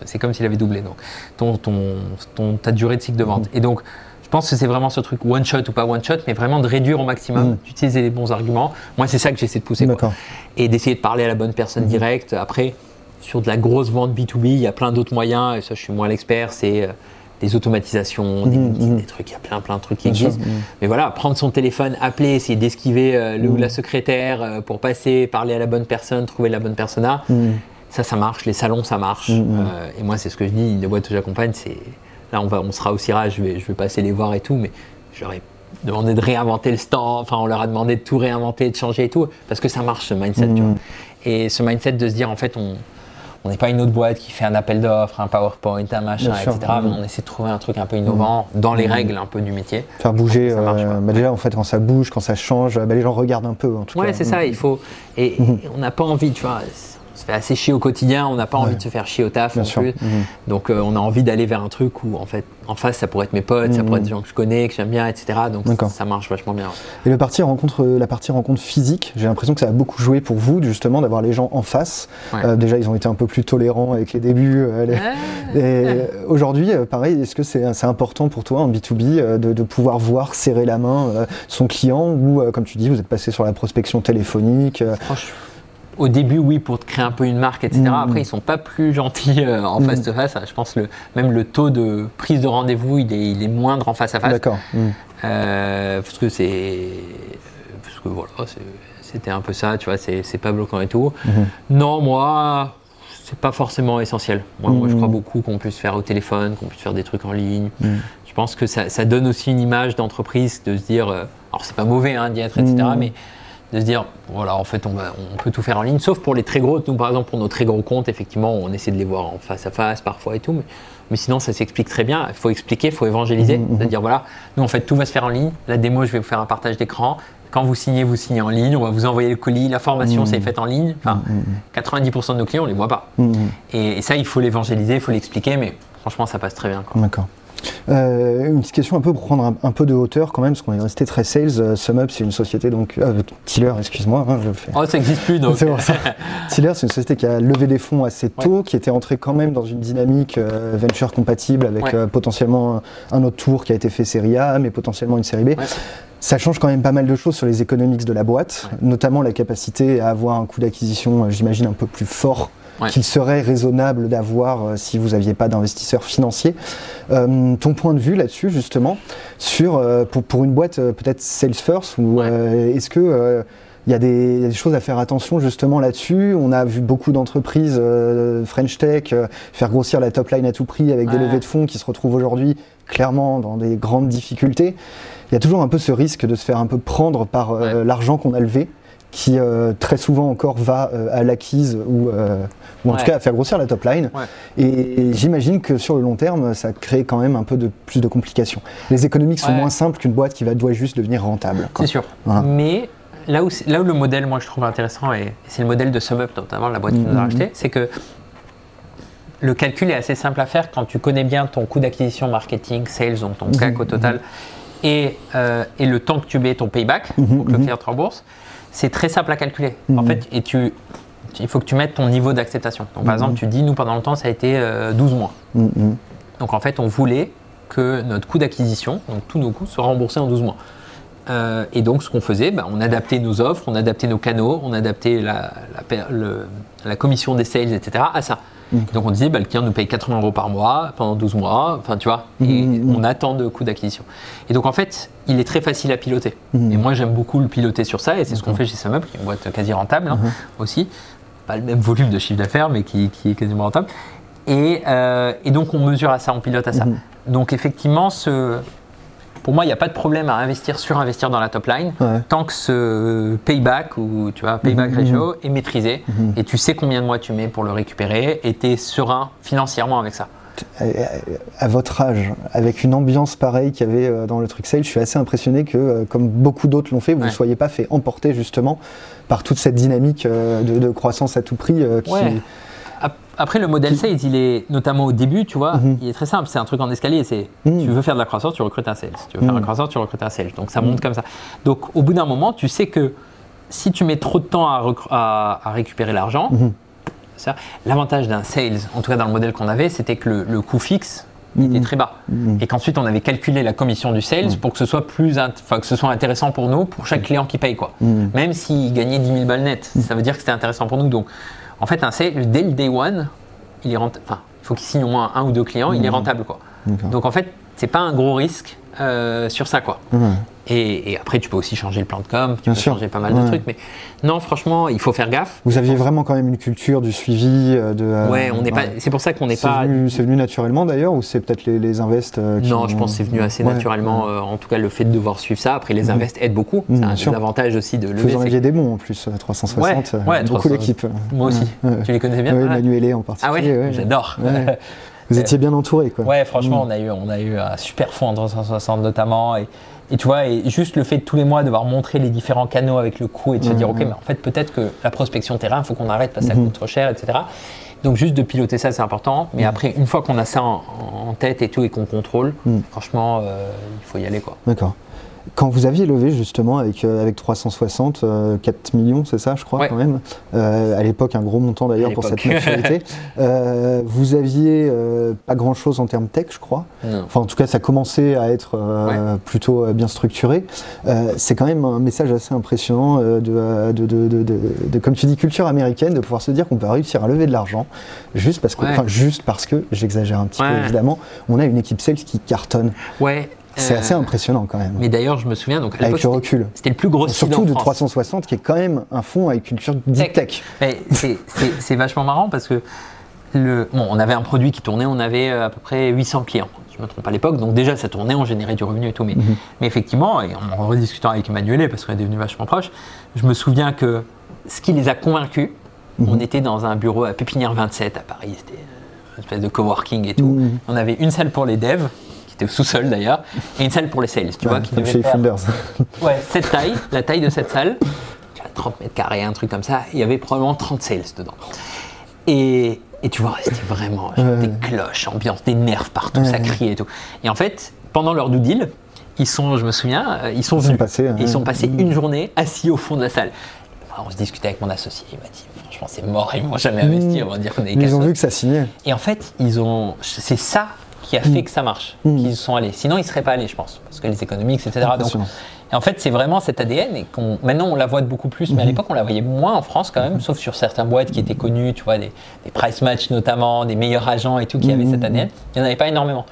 Speaker 3: c'est comme s'il avait doublé. Donc, ton, ton, ton- ta durée de cycle de vente.
Speaker 2: Mhm.
Speaker 3: Et donc, je pense que c'est vraiment ce truc one shot ou pas one shot, mais vraiment de réduire au maximum, d'utiliser les bons arguments. Moi, c'est ça que j'essaie de pousser. quoi.
Speaker 2: D'accord.
Speaker 3: Et d'essayer de parler à la bonne personne
Speaker 2: Mhm.
Speaker 3: directe. Après, sur de la grosse vente B2B, il y a plein d'autres moyens, et ça, je suis moins l'expert, c'est euh, des automatisations, des, meetings,
Speaker 2: mhm.
Speaker 3: des trucs, il y a plein, plein de trucs qui existent.
Speaker 2: Mhm.
Speaker 3: Mais voilà, prendre son téléphone, appeler, essayer d'esquiver euh, le ou la secrétaire euh, pour passer, parler à la bonne personne, trouver la bonne persona, ça, ça marche. Les salons, ça marche. Euh, et moi, c'est ce que je dis, les boîtes où j'accompagne, c'est. Là, on, va, on sera aussi rare, je vais, je vais passer les voir et tout, mais j'aurais demandé de réinventer le stand, enfin, on leur a demandé de tout réinventer, de changer et tout, parce que ça marche ce mindset, tu vois. Et ce mindset de se dire, en fait, on. On n'est pas une autre boîte qui fait un appel d'offres, un PowerPoint, un machin,
Speaker 2: Bien sûr.
Speaker 3: etc. Mais on essaie de trouver un truc un peu innovant dans les
Speaker 2: Mhm.
Speaker 3: règles un peu du métier.
Speaker 2: Faire bouger,
Speaker 3: Ça marche,
Speaker 2: euh, bah déjà en fait quand ça bouge, quand ça change, bah, les gens regardent un peu en tout
Speaker 3: Ouais,
Speaker 2: cas.
Speaker 3: c'est ça, il faut. Et, et
Speaker 2: Mhm.
Speaker 3: on n'a pas envie, tu vois, se fait assez chier au quotidien, on n'a pas
Speaker 2: Ouais.
Speaker 3: envie de se faire chier au taf
Speaker 2: Bien
Speaker 3: non
Speaker 2: sûr.
Speaker 3: plus.
Speaker 2: Mhm.
Speaker 3: Donc euh, on a envie d'aller vers un truc où en fait, en face, ça pourrait être mes potes, ça
Speaker 2: Mhm.
Speaker 3: pourrait être des gens que je connais, que j'aime bien, etc. Donc ça marche vachement bien.
Speaker 2: Et le parti rencontre, la partie rencontre physique, j'ai l'impression que ça a beaucoup joué pour vous, justement, d'avoir les gens en face.
Speaker 3: Ouais.
Speaker 2: Euh, déjà, ils ont été un peu plus tolérants avec les débuts. euh, les- Et euh, aujourd'hui, euh, pareil, est-ce que c'est important pour toi en B2B euh, de, de pouvoir voir serrer la main euh, son client ou, euh, comme tu dis, vous êtes passé sur la prospection téléphonique euh,
Speaker 3: Franchement, au début, oui, pour te créer un peu une marque, etc.
Speaker 2: Mhm.
Speaker 3: Après, ils sont pas plus gentils euh, en
Speaker 2: Mhm.
Speaker 3: face to face. Je pense le même le taux de prise de rendez-vous, il est, il est moindre en face à face.
Speaker 2: D'accord. Mhm.
Speaker 3: Euh, parce que c'est. Parce que voilà, c'est- c'était un peu ça, tu vois, c'est pas bloquant et tout.
Speaker 2: Mhm.
Speaker 3: Non, moi, c'est pas forcément essentiel. Moi, moi, je crois beaucoup qu'on puisse faire au téléphone, qu'on puisse faire des trucs en ligne. Je pense que ça, ça donne aussi une image d'entreprise de se dire. euh, alors, c'est pas mauvais hein, d'y être, etc. Mais de se dire, voilà, en fait, on, va- on peut tout faire en ligne, sauf pour les très gros. Nous, par exemple, pour nos très gros comptes, effectivement, on essaie de les voir en face à face parfois et tout. Mais, mais sinon, ça s'explique très bien. Il faut expliquer, il faut évangéliser.
Speaker 2: Mhm, mhm.
Speaker 3: De dire, voilà, nous, en fait, tout va se faire en ligne. La démo, je vais vous faire un partage d'écran. Quand vous signez, vous signez en ligne. On va vous envoyer le colis. La formation, c'est faite en ligne. Enfin, 90% de nos clients, on les voit pas. Et, et ça, il faut l'évangéliser, il faut l'expliquer. Mais franchement, ça passe très bien. quoi.
Speaker 2: D'accord. Euh, une petite question un peu pour prendre un, un peu de hauteur quand même, parce qu'on est resté très sales. Euh, SumUp, c'est une société, donc. Euh, Tiller, excuse-moi, hein, je le fais.
Speaker 3: Oh, ça n'existe plus, donc.
Speaker 2: C'est pour ça. Tiller, c'est une société qui a levé des fonds assez tôt, qui était entrée quand même dans une dynamique euh, venture compatible avec
Speaker 3: Ouais.
Speaker 2: potentiellement un, autre tour qui a été fait série A, mais potentiellement une série B.
Speaker 3: Ouais.
Speaker 2: Ça change quand même pas mal de choses sur les economics de la boîte, notamment la capacité à avoir un coût d'acquisition, j'imagine, un peu plus fort
Speaker 3: Ouais.
Speaker 2: qu'il serait raisonnable d'avoir euh, si vous n'aviez pas d'investisseurs financiers. Euh, ton point de vue là-dessus, justement, sur, euh, pour, pour une boîte euh, peut-être sales first, ou
Speaker 3: Ouais.
Speaker 2: euh, est-ce que euh, il y, a des choses à faire attention justement là-dessus? On a vu beaucoup d'entreprises French Tech faire grossir la top line à tout prix avec des levées de fonds qui se retrouvent aujourd'hui clairement dans des grandes difficultés. Il y a toujours un peu ce risque de se faire un peu prendre par l'argent qu'on a levé qui euh, très souvent encore va euh, à l'acquise ou, euh, ou en tout cas à faire grossir la top line. Et, j'imagine que sur le long terme, ça crée quand même un peu de plus de complications. Les économiques sont moins simples qu'une boîte qui va doit juste devenir rentable.
Speaker 3: C'est sûr. Mais là où, là où le modèle, moi, je trouve intéressant, et c'est le modèle de SumUp, notamment la boîte qui nous a mm-hmm. racheté, c'est que le calcul est assez simple à faire quand tu connais bien ton coût d'acquisition marketing, sales, donc ton CAC au mm-hmm. total, et, et, le temps que tu mets ton payback pour que le client te rembourse c'est très simple à calculer. En mhm. fait, et tu, il faut que tu mettes ton niveau d'acceptation. Donc, par mhm. exemple, tu dis, nous, pendant le temps, ça a été 12 euh, mois. Mhm. Donc, en fait, on voulait que notre coût d'acquisition, donc tous nos coûts, soient remboursés en 12 mois. Euh, et donc, ce qu'on faisait, bah, on adaptait nos offres, on adaptait nos canaux, on adaptait la, la commission des sales, etc. à ça. Donc on disait, bah, le client nous paye 80 euros par mois pendant 12 mois, enfin tu vois, et on attend de coûts d'acquisition. Et donc en fait, il est très facile à piloter. Et moi j'aime beaucoup le piloter sur ça, et c'est ce qu'on fait chez SumUp, qui est une boîte quasi rentable hein, aussi. Pas le même volume de chiffre d'affaires, mais qui, est quasiment rentable. Et, euh, et, donc on mesure à ça, on pilote à ça. Donc effectivement, ce, pour moi, il n'y a pas de problème à investir, sur investir dans la top line, tant que ce payback ou tu vois, payback ratio mhm. est maîtrisé mhm. et tu sais combien de mois tu mets pour le récupérer et tu es serein financièrement avec ça.
Speaker 2: À votre âge, avec une ambiance pareille qu'il y avait euh, dans le truc sale, je suis assez impressionné que, euh, comme beaucoup d'autres l'ont fait, vous ne soyez pas fait emporter justement par toute cette dynamique euh, de, croissance à tout prix qui,
Speaker 3: après, le modèle sales, il est notamment au début, tu vois, mhm. il est très simple. C'est un truc en escalier. C'est mhm. tu veux faire de la croissance, tu recrutes un sales. Tu veux faire de la mhm. croissance, tu recrutes un sales. Donc ça monte comme ça. Donc au bout d'un moment, tu sais que si tu mets trop de temps à, récupérer l'argent, l'avantage d'un sales, en tout cas dans le modèle qu'on avait, c'était que le, coût fixe était très bas. Et qu'ensuite on avait calculé la commission du sales pour que ce soit plus, que ce soit intéressant pour nous, pour chaque client qui paye quoi. Même s'il gagnait 10 000 balles net, ça veut dire que c'était intéressant pour nous. Donc en fait, un dès le day one, il est rentable. Enfin, il faut qu'il signe au moins un ou deux clients, il est mmh. rentable. Quoi. Donc en fait, c'est pas un gros risque euh, sur ça. quoi. Mmh. Et, après, tu peux aussi changer le plan de com, tu peux changer pas mal de trucs. Mais non, franchement, il faut faire gaffe.
Speaker 2: Vous aviez vraiment quand même une culture du suivi euh, de.
Speaker 3: Euh, ouais, on n'est pas. C'est pour ça qu'on n'est pas.
Speaker 2: c'est venu naturellement d'ailleurs, ou c'est peut-être les, les invests
Speaker 3: qui Non, je pense que c'est venu assez naturellement. en tout cas, le fait de devoir suivre ça. Après, les mmh. invests aident beaucoup. c'est un avantage aussi de lever.
Speaker 2: Vous en aviez des bons en plus, 360. Ouais, beaucoup d'équipes.
Speaker 3: Moi aussi. Tu les connais bien?
Speaker 2: Oui, Manuel en particulier.
Speaker 3: Ah ouais, j'adore.
Speaker 2: Vous étiez bien entouré, quoi.
Speaker 3: Ouais, franchement, mm. on a eu, on a eu un super fond en 360 notamment. Et, et, tu vois, et juste le fait de tous les mois devoir montrer les différents canaux avec le coût et de se dire, mm. ok, mais en fait, peut-être que la prospection terrain, il faut qu'on arrête parce que ça mm-hmm. coûte trop cher, etc. Donc juste de piloter ça, c'est important. Mais mm. après, une fois qu'on a ça en, tête et tout et qu'on contrôle, franchement, euh, il faut y aller, quoi.
Speaker 2: D'accord. Quand vous aviez levé justement avec, euh, avec 360, 4 euh, millions, c'est ça, je crois, quand même, euh, à l'époque, un gros montant d'ailleurs pour cette maturité, vous aviez pas grand chose en termes tech, je crois. Enfin, en tout cas, ça commençait à être plutôt bien structuré. c'est quand même un message assez impressionnant de, de, de, de, comme tu dis, culture américaine, de pouvoir se dire qu'on peut réussir à lever de l'argent juste parce que, enfin, juste parce que, j'exagère un petit peu évidemment, on a une équipe sales qui cartonne.
Speaker 3: Ouais,
Speaker 2: c'est assez euh, impressionnant quand même.
Speaker 3: Mais d'ailleurs, je me souviens, donc
Speaker 2: avec le recul,
Speaker 3: c'était le plus gros
Speaker 2: surtout de 360, qui est quand même un fond avec une culture deep tech.
Speaker 3: C'est vachement marrant parce que le, bon, on avait un produit qui tournait, on avait euh, à peu près 800 clients. Je me trompe à l'époque, donc déjà ça tournait, on générait du revenu et tout. Mais, mhm. mais effectivement, et en rediscutant avec Emmanuel, parce qu'on est devenu vachement proche, je me souviens que ce qui les a convaincus, mhm. on était dans un bureau à Pépinière 27 à Paris, c'était une espèce de coworking et tout. Mhm. On avait une salle pour les devs, était au sous-sol d'ailleurs, et une salle pour les sales, tu vois, qui
Speaker 2: devait chez faire,
Speaker 3: Ouais, cette taille, la taille de cette salle, 30 mètres carrés, un truc comme ça, il y avait probablement 30 sales dedans. Et, et tu vois, c'était vraiment des cloches, ambiance, des nerfs partout, ça criait et tout. Et en fait, pendant leur due deal, ils sont, je me souviens, euh, ils sont venus, passés, ils sont passés une journée assis au fond de la salle. on se discutait avec mon associé, il m'a dit, franchement, c'est mort, ils vont jamais investi, on va dire qu'on est
Speaker 2: Ils ont vu que ça signait.
Speaker 3: Et en fait, ils ont, c'est ça qui a fait mm. que ça marche, mm. qu'ils sont allés. Sinon, ils ne seraient pas allés, je pense, parce que les économiques, etc. Donc, et en fait, c'est vraiment cet ADN et qu'on, maintenant on la voit de beaucoup plus, mais à mm-hmm. l'époque on la voyait moins en France quand même, mm-hmm. sauf sur certains boîtes qui étaient connues, tu vois, des, price match notamment, des meilleurs agents et tout qui avaient cet mm-hmm. ADN. Il n'y en avait pas énormément.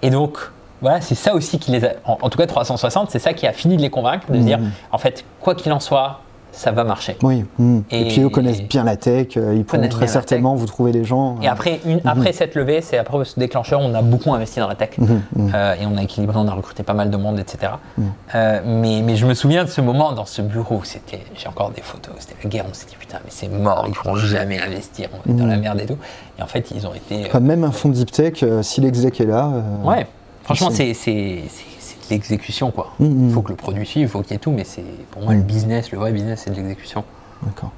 Speaker 3: Et donc, voilà, c'est ça aussi qui les a, en, tout cas 360, c'est ça qui a fini de les convaincre, de se dire, en fait, quoi qu'il en soit, ça va marcher.
Speaker 2: Oui. Hmm. Et, puis eux connaissent bien la tech, euh, ils pourront très certainement vous trouver des gens.
Speaker 3: Et après, une, hmm. après cette levée, c'est après ce déclencheur, on a beaucoup investi dans la tech hmm, euh, et on a équilibré, on a recruté pas mal de monde, etc. Euh, mais, mais, je me souviens de ce moment dans ce bureau, c'était, j'ai encore des photos, c'était la guerre, on s'est dit putain, mais c'est mort, ils ne pourront jamais investir, on est dans la merde et tout. Et en fait, ils ont été.
Speaker 2: même un fonds deep tech, si l'exec est là.
Speaker 3: ouais, franchement, c'est l'exécution quoi. Mm, mm. Il faut que le produit suive, il faut qu'il y ait tout, mais c'est pour moi le business, le vrai business, c'est de l'exécution.
Speaker 2: D'accord.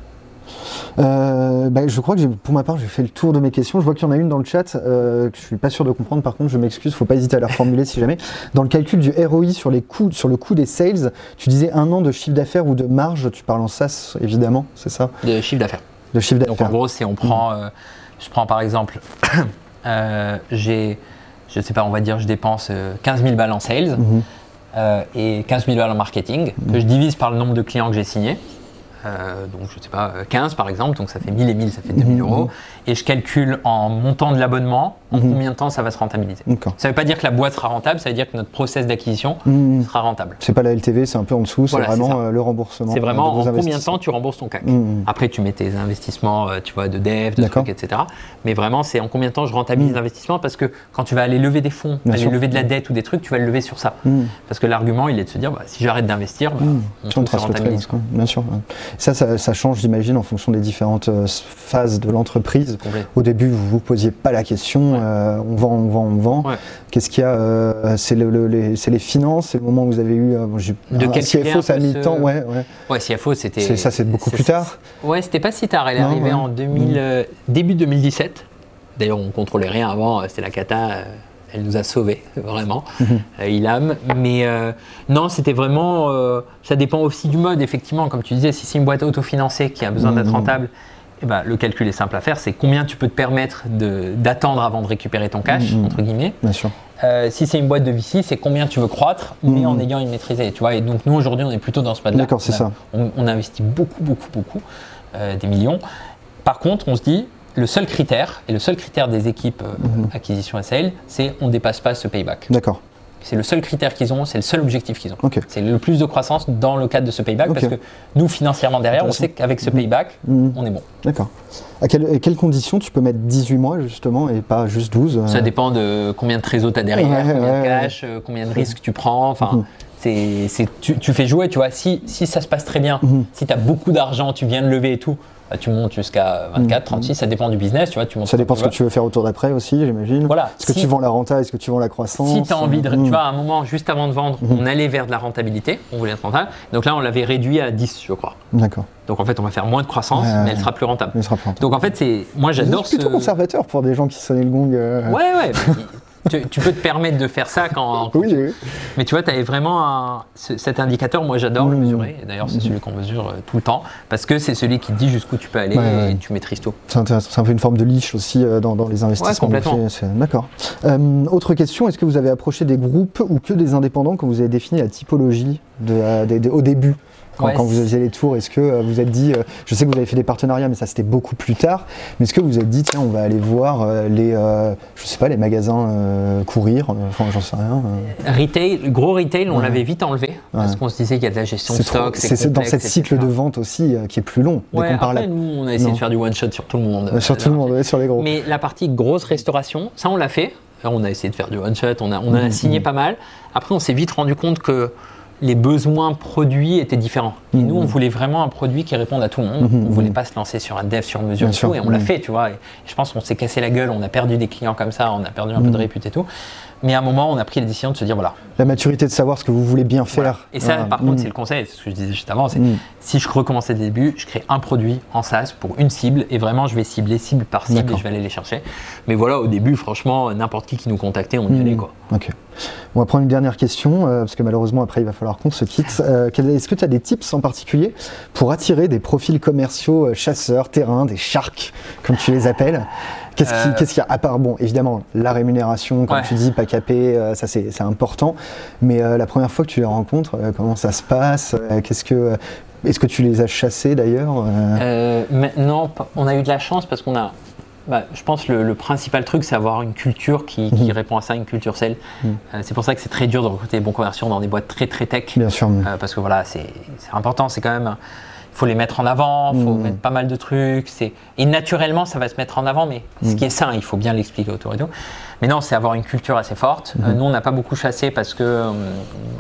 Speaker 2: Euh, bah, je crois que pour ma part, j'ai fait le tour de mes questions. Je vois qu'il y en a une dans le chat euh, que je suis pas sûr de comprendre. Par contre, je m'excuse, faut pas hésiter à la reformuler si jamais. Dans le calcul du ROI sur, les coûts, sur le coût des sales, tu disais un an de chiffre d'affaires ou de marge. Tu parles en SaaS, évidemment, c'est ça?
Speaker 3: De chiffre d'affaires.
Speaker 2: De chiffre d'affaires.
Speaker 3: Donc en gros, si on prend, mm. euh, je prends par exemple, j'ai je sais pas, on va dire, je dépense 15 euh, 000 balles en sales mhm. euh, et 15 000 balles en marketing, que je divise par le nombre de clients que j'ai signés. Euh, donc je sais pas, 15 par exemple, donc ça fait 1000 et 1000, ça fait 2000 mhm. euros. Et je calcule en montant de l'abonnement, en mhm. combien de temps ça va se rentabiliser. Ça ne veut pas dire que la boîte sera rentable, ça veut dire que notre process d'acquisition sera rentable.
Speaker 2: C'est pas la LTV, c'est un peu en dessous, c'est vraiment le remboursement.
Speaker 3: C'est vraiment en combien de temps tu rembourses ton CAC. Après, tu mets tes investissements, tu vois, de dev, de trucs, etc. Mais vraiment, c'est en combien de temps je rentabilise l'investissement parce que quand tu vas aller lever des fonds, aller lever de la dette ou des trucs, tu vas le lever sur ça. Parce que l'argument, il est de se dire, bah, si j'arrête d'investir, bah, on, se rentabilise.
Speaker 2: Bien sûr. Ça, ça, change, j'imagine, en fonction des différentes euh, phases de l'entreprise. Au début, vous ne vous posiez pas la question, euh, on vend, on vend, on vend. Qu'est-ce qu'il y a euh, C'est les, les, finances, c'est le moment où vous avez eu.
Speaker 3: de quel
Speaker 2: CFO, ça a mis le temps, ouais.
Speaker 3: Ouais, CFO, c'était.
Speaker 2: Ça, c'est beaucoup plus tard.
Speaker 3: Ouais, c'était pas si tard. Elle est arrivée en 2000, début 2017. D'ailleurs, on contrôlait rien avant, c'était la cata elle nous a sauvés, vraiment, mhm. euh, Ilam. Mais euh, non, c'était vraiment. Euh, ça dépend aussi du mode, effectivement. Comme tu disais, si c'est une boîte autofinancée qui a besoin d'être mhm. rentable, eh ben, le calcul est simple à faire c'est combien tu peux te permettre d'attendre avant de récupérer ton cash, mhm. entre guillemets.
Speaker 2: Bien sûr.
Speaker 3: si c'est une boîte de VC, c'est combien tu veux croître, mais en ayant une maîtrise. Tu vois, et donc nous aujourd'hui, on est plutôt dans ce mode-là.
Speaker 2: D'accord, c'est ça.
Speaker 3: On, on, investit beaucoup, beaucoup, beaucoup, des millions. Par contre, on se dit, le seul critère, et le seul critère des équipes euh, mhm. acquisition et sale, c'est on ne dépasse pas ce payback.
Speaker 2: D'accord.
Speaker 3: C'est le seul critère qu'ils ont, c'est le seul objectif qu'ils ont. C'est le plus de croissance dans le cadre de ce payback parce que nous, financièrement derrière, on sait qu'avec ce mhm. payback, mhm. on est bon.
Speaker 2: D'accord. À, quelles conditions tu peux mettre 18 mois justement et pas juste 12 euh
Speaker 3: Ça dépend de combien de trésor tu as derrière, combien de cash, euh, combien de risques tu prends. Enfin, c'est, tu, tu, fais jouer, tu vois. Si, si ça se passe très bien, si tu as beaucoup d'argent, tu viens de lever et tout, bah, tu montes jusqu'à 24, 36, mm. ça dépend du business, tu vois. Tu montes
Speaker 2: ça dépend ce que tu veux faire autour d'après aussi, j'imagine. Voilà. Est-ce que tu vends la renta, est-ce que tu vends la croissance
Speaker 3: Si tu as envie de. Tu mm. vois, à un moment, juste avant de vendre, on allait vers de la rentabilité, on voulait être rentable. Donc là, on l'avait réduit à 10, je crois.
Speaker 2: D'accord.
Speaker 3: Donc en fait, on va faire moins de croissance, mais elle sera plus rentable. Elle sera plus rentable. Donc en fait, c'est. Moi, j'adore
Speaker 2: ce. plutôt conservateur pour des gens qui sonnaient le gong. Euh.
Speaker 3: Ouais, ouais. tu, peux te permettre de faire ça quand.
Speaker 2: oui, oui.
Speaker 3: Mais tu vois, tu avais vraiment cet indicateur, moi j'adore le mesurer. Et d'ailleurs, c'est celui qu'on mesure euh, tout le temps. Parce que c'est celui qui dit jusqu'où tu peux aller et tu maîtrises tout.
Speaker 2: C'est intéressant. Ça fait une forme de leash aussi euh, dans, les investissements.
Speaker 3: complètement.
Speaker 2: D'accord. Euh, autre question est-ce que vous avez approché des groupes ou que des indépendants quand vous avez défini la typologie au début? Quand, vous faisiez les tours Est-ce que euh, vous êtes dit, euh, je sais que vous avez fait des partenariats, mais ça c'était beaucoup plus tard, mais est-ce que vous vous êtes dit, tiens, on va aller voir euh, les, je sais pas, les magasins courir, enfin j'en sais rien.
Speaker 3: Retail, gros retail, on l'avait vite enlevé, parce qu'on se disait qu'il y a de la gestion de stock.
Speaker 2: C'est dans cette cycle de vente aussi qui est plus long.
Speaker 3: Ouais, après, nous, on a essayé de faire du one-shot sur tout le monde.
Speaker 2: sur tout le monde, sur les gros.
Speaker 3: Mais la partie grosse restauration, ça on l'a fait. On a essayé de faire du one-shot, on a, on a mmh, signé mmh. pas mal. Après, on s'est vite rendu compte que les besoins produits étaient différents. Et nous, on mhm. voulait vraiment un produit qui réponde à tout le monde. Mhm. On ne voulait pas se lancer sur un dev sur mesure et tout, et on l'a mhm. fait, tu vois. Et je pense qu'on s'est cassé la gueule, on a perdu des clients comme ça, on a perdu un peu de réputation et tout. Mais à un moment, on a pris la décision de se dire voilà.
Speaker 2: La maturité de savoir ce que vous voulez bien faire.
Speaker 3: Et ça, par contre, c'est le conseil, c'est ce que je disais juste avant, c'est si je recommençais le début, je crée un produit en SaaS pour une cible et vraiment, je vais cibler cible par cible et je vais aller les chercher. Mais voilà, au début, franchement, n'importe qui qui nous contactait, on y allait quoi.
Speaker 2: Ok. On va prendre une dernière question, euh, parce que malheureusement, après, il va falloir qu'on se quitte. Euh, est-ce que tu as des tips en particulier pour attirer des profils commerciaux euh, chasseurs, terrain, des sharks, comme tu les appelles Qu'est-ce qu'il y a À part, bon, évidemment, la rémunération, comme tu dis, pas capé, ça c'est important. Mais la première fois que tu les rencontres, comment ça se passe Qu'est-ce que est-ce que tu les as chassés d'ailleurs
Speaker 3: Non, on a eu de la chance parce qu'on a bah, je pense que le, principal truc, c'est avoir une culture qui, mhm. répond à ça, une culture sale. Mhm. Euh, c'est pour ça que c'est très dur de recruter des bons commerciaux dans des boîtes très très tech.
Speaker 2: Bien sûr.
Speaker 3: Euh, parce que voilà, c'est important. C'est quand même faut les mettre en avant, faut mettre pas mal de trucs. Et naturellement ça va se mettre en avant, mais ce qui est sain, il faut bien l'expliquer autour et tout. Mais non, c'est avoir une culture assez forte. nous, on n'a pas beaucoup chassé parce que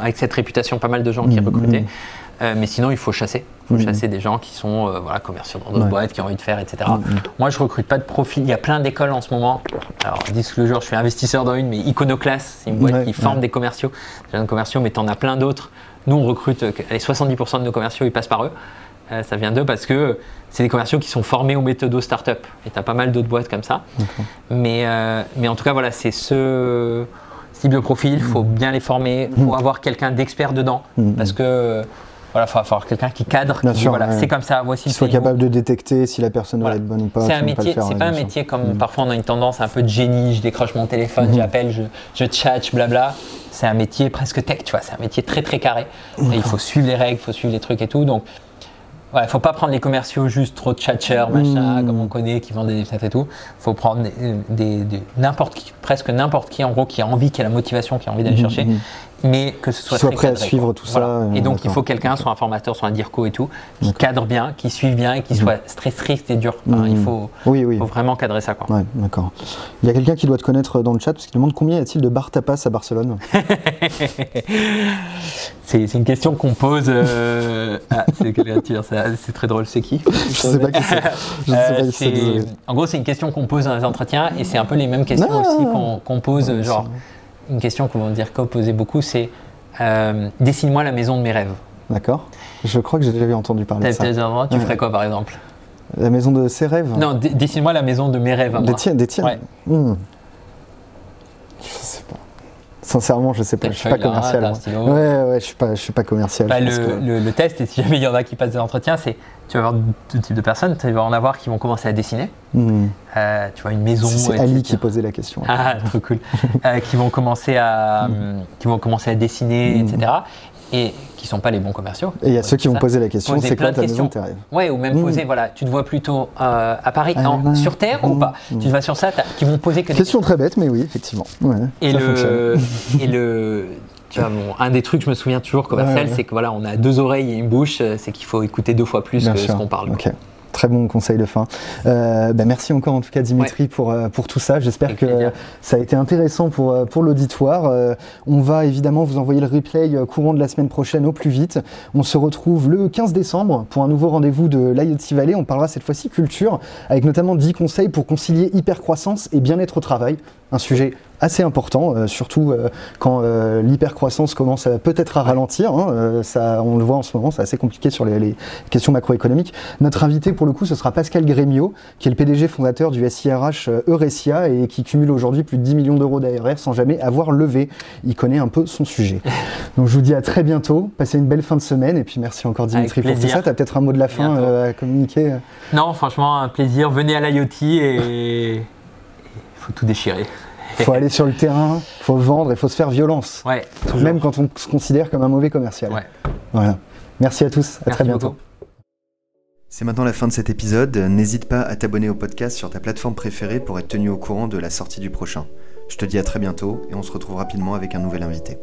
Speaker 3: avec cette réputation, pas mal de gens qui recrutaient. Euh, mais sinon, il faut chasser. Il faut chasser des gens qui sont euh, voilà, commerciaux dans d'autres boîtes, qui ont envie de faire, etc. Mhm. Moi, je recrute pas de profil. Il y a plein d'écoles en ce moment. Alors, disclosure, je suis investisseur dans une, mais Iconoclast, c'est une boîte qui forme des commerciaux, des jeunes commerciaux, mais tu en as plein d'autres. Nous, on recrute, euh, les 70% de nos commerciaux, ils passent par eux. ça vient d'eux parce que c'est des commerciaux qui sont formés aux méthodos startup. Et tu as pas mal d'autres boîtes comme ça. Mais, mais en tout cas, voilà, c'est ce type de profil. Il faut mhm. bien les former. Il faut avoir quelqu'un d'expert dedans. Parce que voilà, il faut avoir quelqu'un qui cadre. voilà, c'est comme ça. Voici.
Speaker 2: Qui soit capable de détecter si la personne va être bonne ou pas.
Speaker 3: C'est un métier. C'est pas un métier comme mm. parfois on a une tendance un peu de génie. Je décroche mon téléphone, mm. j'appelle, je, je chat, blabla. C'est un métier presque tech, tu vois. C'est un métier très très carré. il faut suivre les règles, il faut suivre les trucs et tout. Donc Ouais, faut pas prendre les commerciaux juste trop de tchatchers, machin, mm. comme on connaît, qui vendent des fenêtres et tout. Faut prendre des, n'importe qui, presque n'importe qui, en gros, qui a envie, qui a la motivation, qui a envie d'aller chercher mais que ce soit,
Speaker 2: soit prêt à suivre tout ça.
Speaker 3: Et donc il faut quelqu'un, soit un formateur, soit un DIRCO et tout, qui cadre bien, qui suive bien et qui soit très strict et dur. Il faut, oui, oui. faut vraiment cadrer ça.
Speaker 2: Quoi. Ouais, d'accord. Il y a quelqu'un qui doit te connaître dans le chat parce qu'il demande combien y a-t-il de bar tapas à Barcelone
Speaker 3: C'est une question qu'on pose. Euh, ah, c'est très drôle, c'est qui
Speaker 2: Je sais pas qui c'est.
Speaker 3: Euh, en gros, c'est une question qu'on pose dans les entretiens et c'est un peu les mêmes questions ah. aussi qu'on pose. genre, une question qu'on va dire posait beaucoup, c'est euh, dessine-moi la maison de mes rêves.
Speaker 2: D'accord. Je crois que j'ai déjà entendu parler de ça.
Speaker 3: Tu ferais quoi par exemple?
Speaker 2: La maison de ses rêves?
Speaker 3: Non, dessine-moi la maison de mes rêves.
Speaker 2: des tiens, des tiens.
Speaker 3: Ouais.
Speaker 2: Sincèrement, je sais pas. Je suis pas commercial. ouais, ouais, je suis pas, je suis pas commercial.
Speaker 3: Bah, le, le, test, et si jamais il y en a qui passent des entretiens, c'est tu vas avoir deux types de personnes. Tu vas en avoir qui vont commencer à dessiner. Hmm. Euh, tu vois une maison.
Speaker 2: C'est Ali qui posait la question.
Speaker 3: Ah, trop cool. euh, qui vont commencer à, hmm. qui vont commencer à dessiner, etc. Et qui sont pas les bons commerciaux.
Speaker 2: Et il y a ceux qui vont poser la question, c'est quoi ta maison de tes rêves
Speaker 3: Ouais, ou même poser, voilà, tu te vois plutôt euh, à Paris, ah, sur Terre ou pas Tu te vas sur ça, qui vont poser que
Speaker 2: des questions. très bête, mais oui, effectivement. Ouais,
Speaker 3: et, le, et le, tu vois, un des trucs, je me souviens toujours commercial, c'est que voilà, on a deux oreilles et une bouche, c'est qu'il faut écouter deux fois plus que ce qu'on parle.
Speaker 2: Très bon conseil de fin. Euh, ben, merci encore en tout cas Dimitri pour, euh, pour tout ça. J'espère que ça a été intéressant pour, pour l'auditoire. on va évidemment vous envoyer le replay courant de la semaine prochaine au plus vite. On se retrouve le 15 décembre pour un nouveau rendez-vous de l'IoT Valley. On parlera cette fois-ci culture avec notamment 10 conseils pour concilier hypercroissance et bien-être au travail. Un sujet assez important, euh, surtout euh, quand euh, l'hypercroissance commence peut-être à ralentir. Hein, ça, on le voit en ce moment, c'est assez compliqué sur les, questions macroéconomiques. Notre invité, pour le coup, ce sera Pascal Grémio, qui est le PDG fondateur du SIRH Eurecia et qui cumule aujourd'hui plus de 10 millions d'euros d'ARR sans jamais avoir levé. Il connaît un peu son sujet. Donc je vous dis à très bientôt, passez une belle fin de semaine et puis merci encore Dimitri pour tout ça. Tu as peut-être un mot de la fin à communiquer
Speaker 3: Non, franchement, un plaisir. Venez à l'IoT et il faut tout déchirer.
Speaker 2: Il faut aller sur le terrain, il faut vendre, il faut se faire violence.
Speaker 3: Ouais,
Speaker 2: Même quand on se considère comme un mauvais commercial.
Speaker 3: Ouais.
Speaker 2: Voilà. Merci à tous, à très bientôt.
Speaker 1: C'est maintenant la fin de cet épisode. N'hésite pas à t'abonner au podcast sur ta plateforme préférée pour être tenu au courant de la sortie du prochain. Je te dis à très bientôt et on se retrouve rapidement avec un nouvel invité.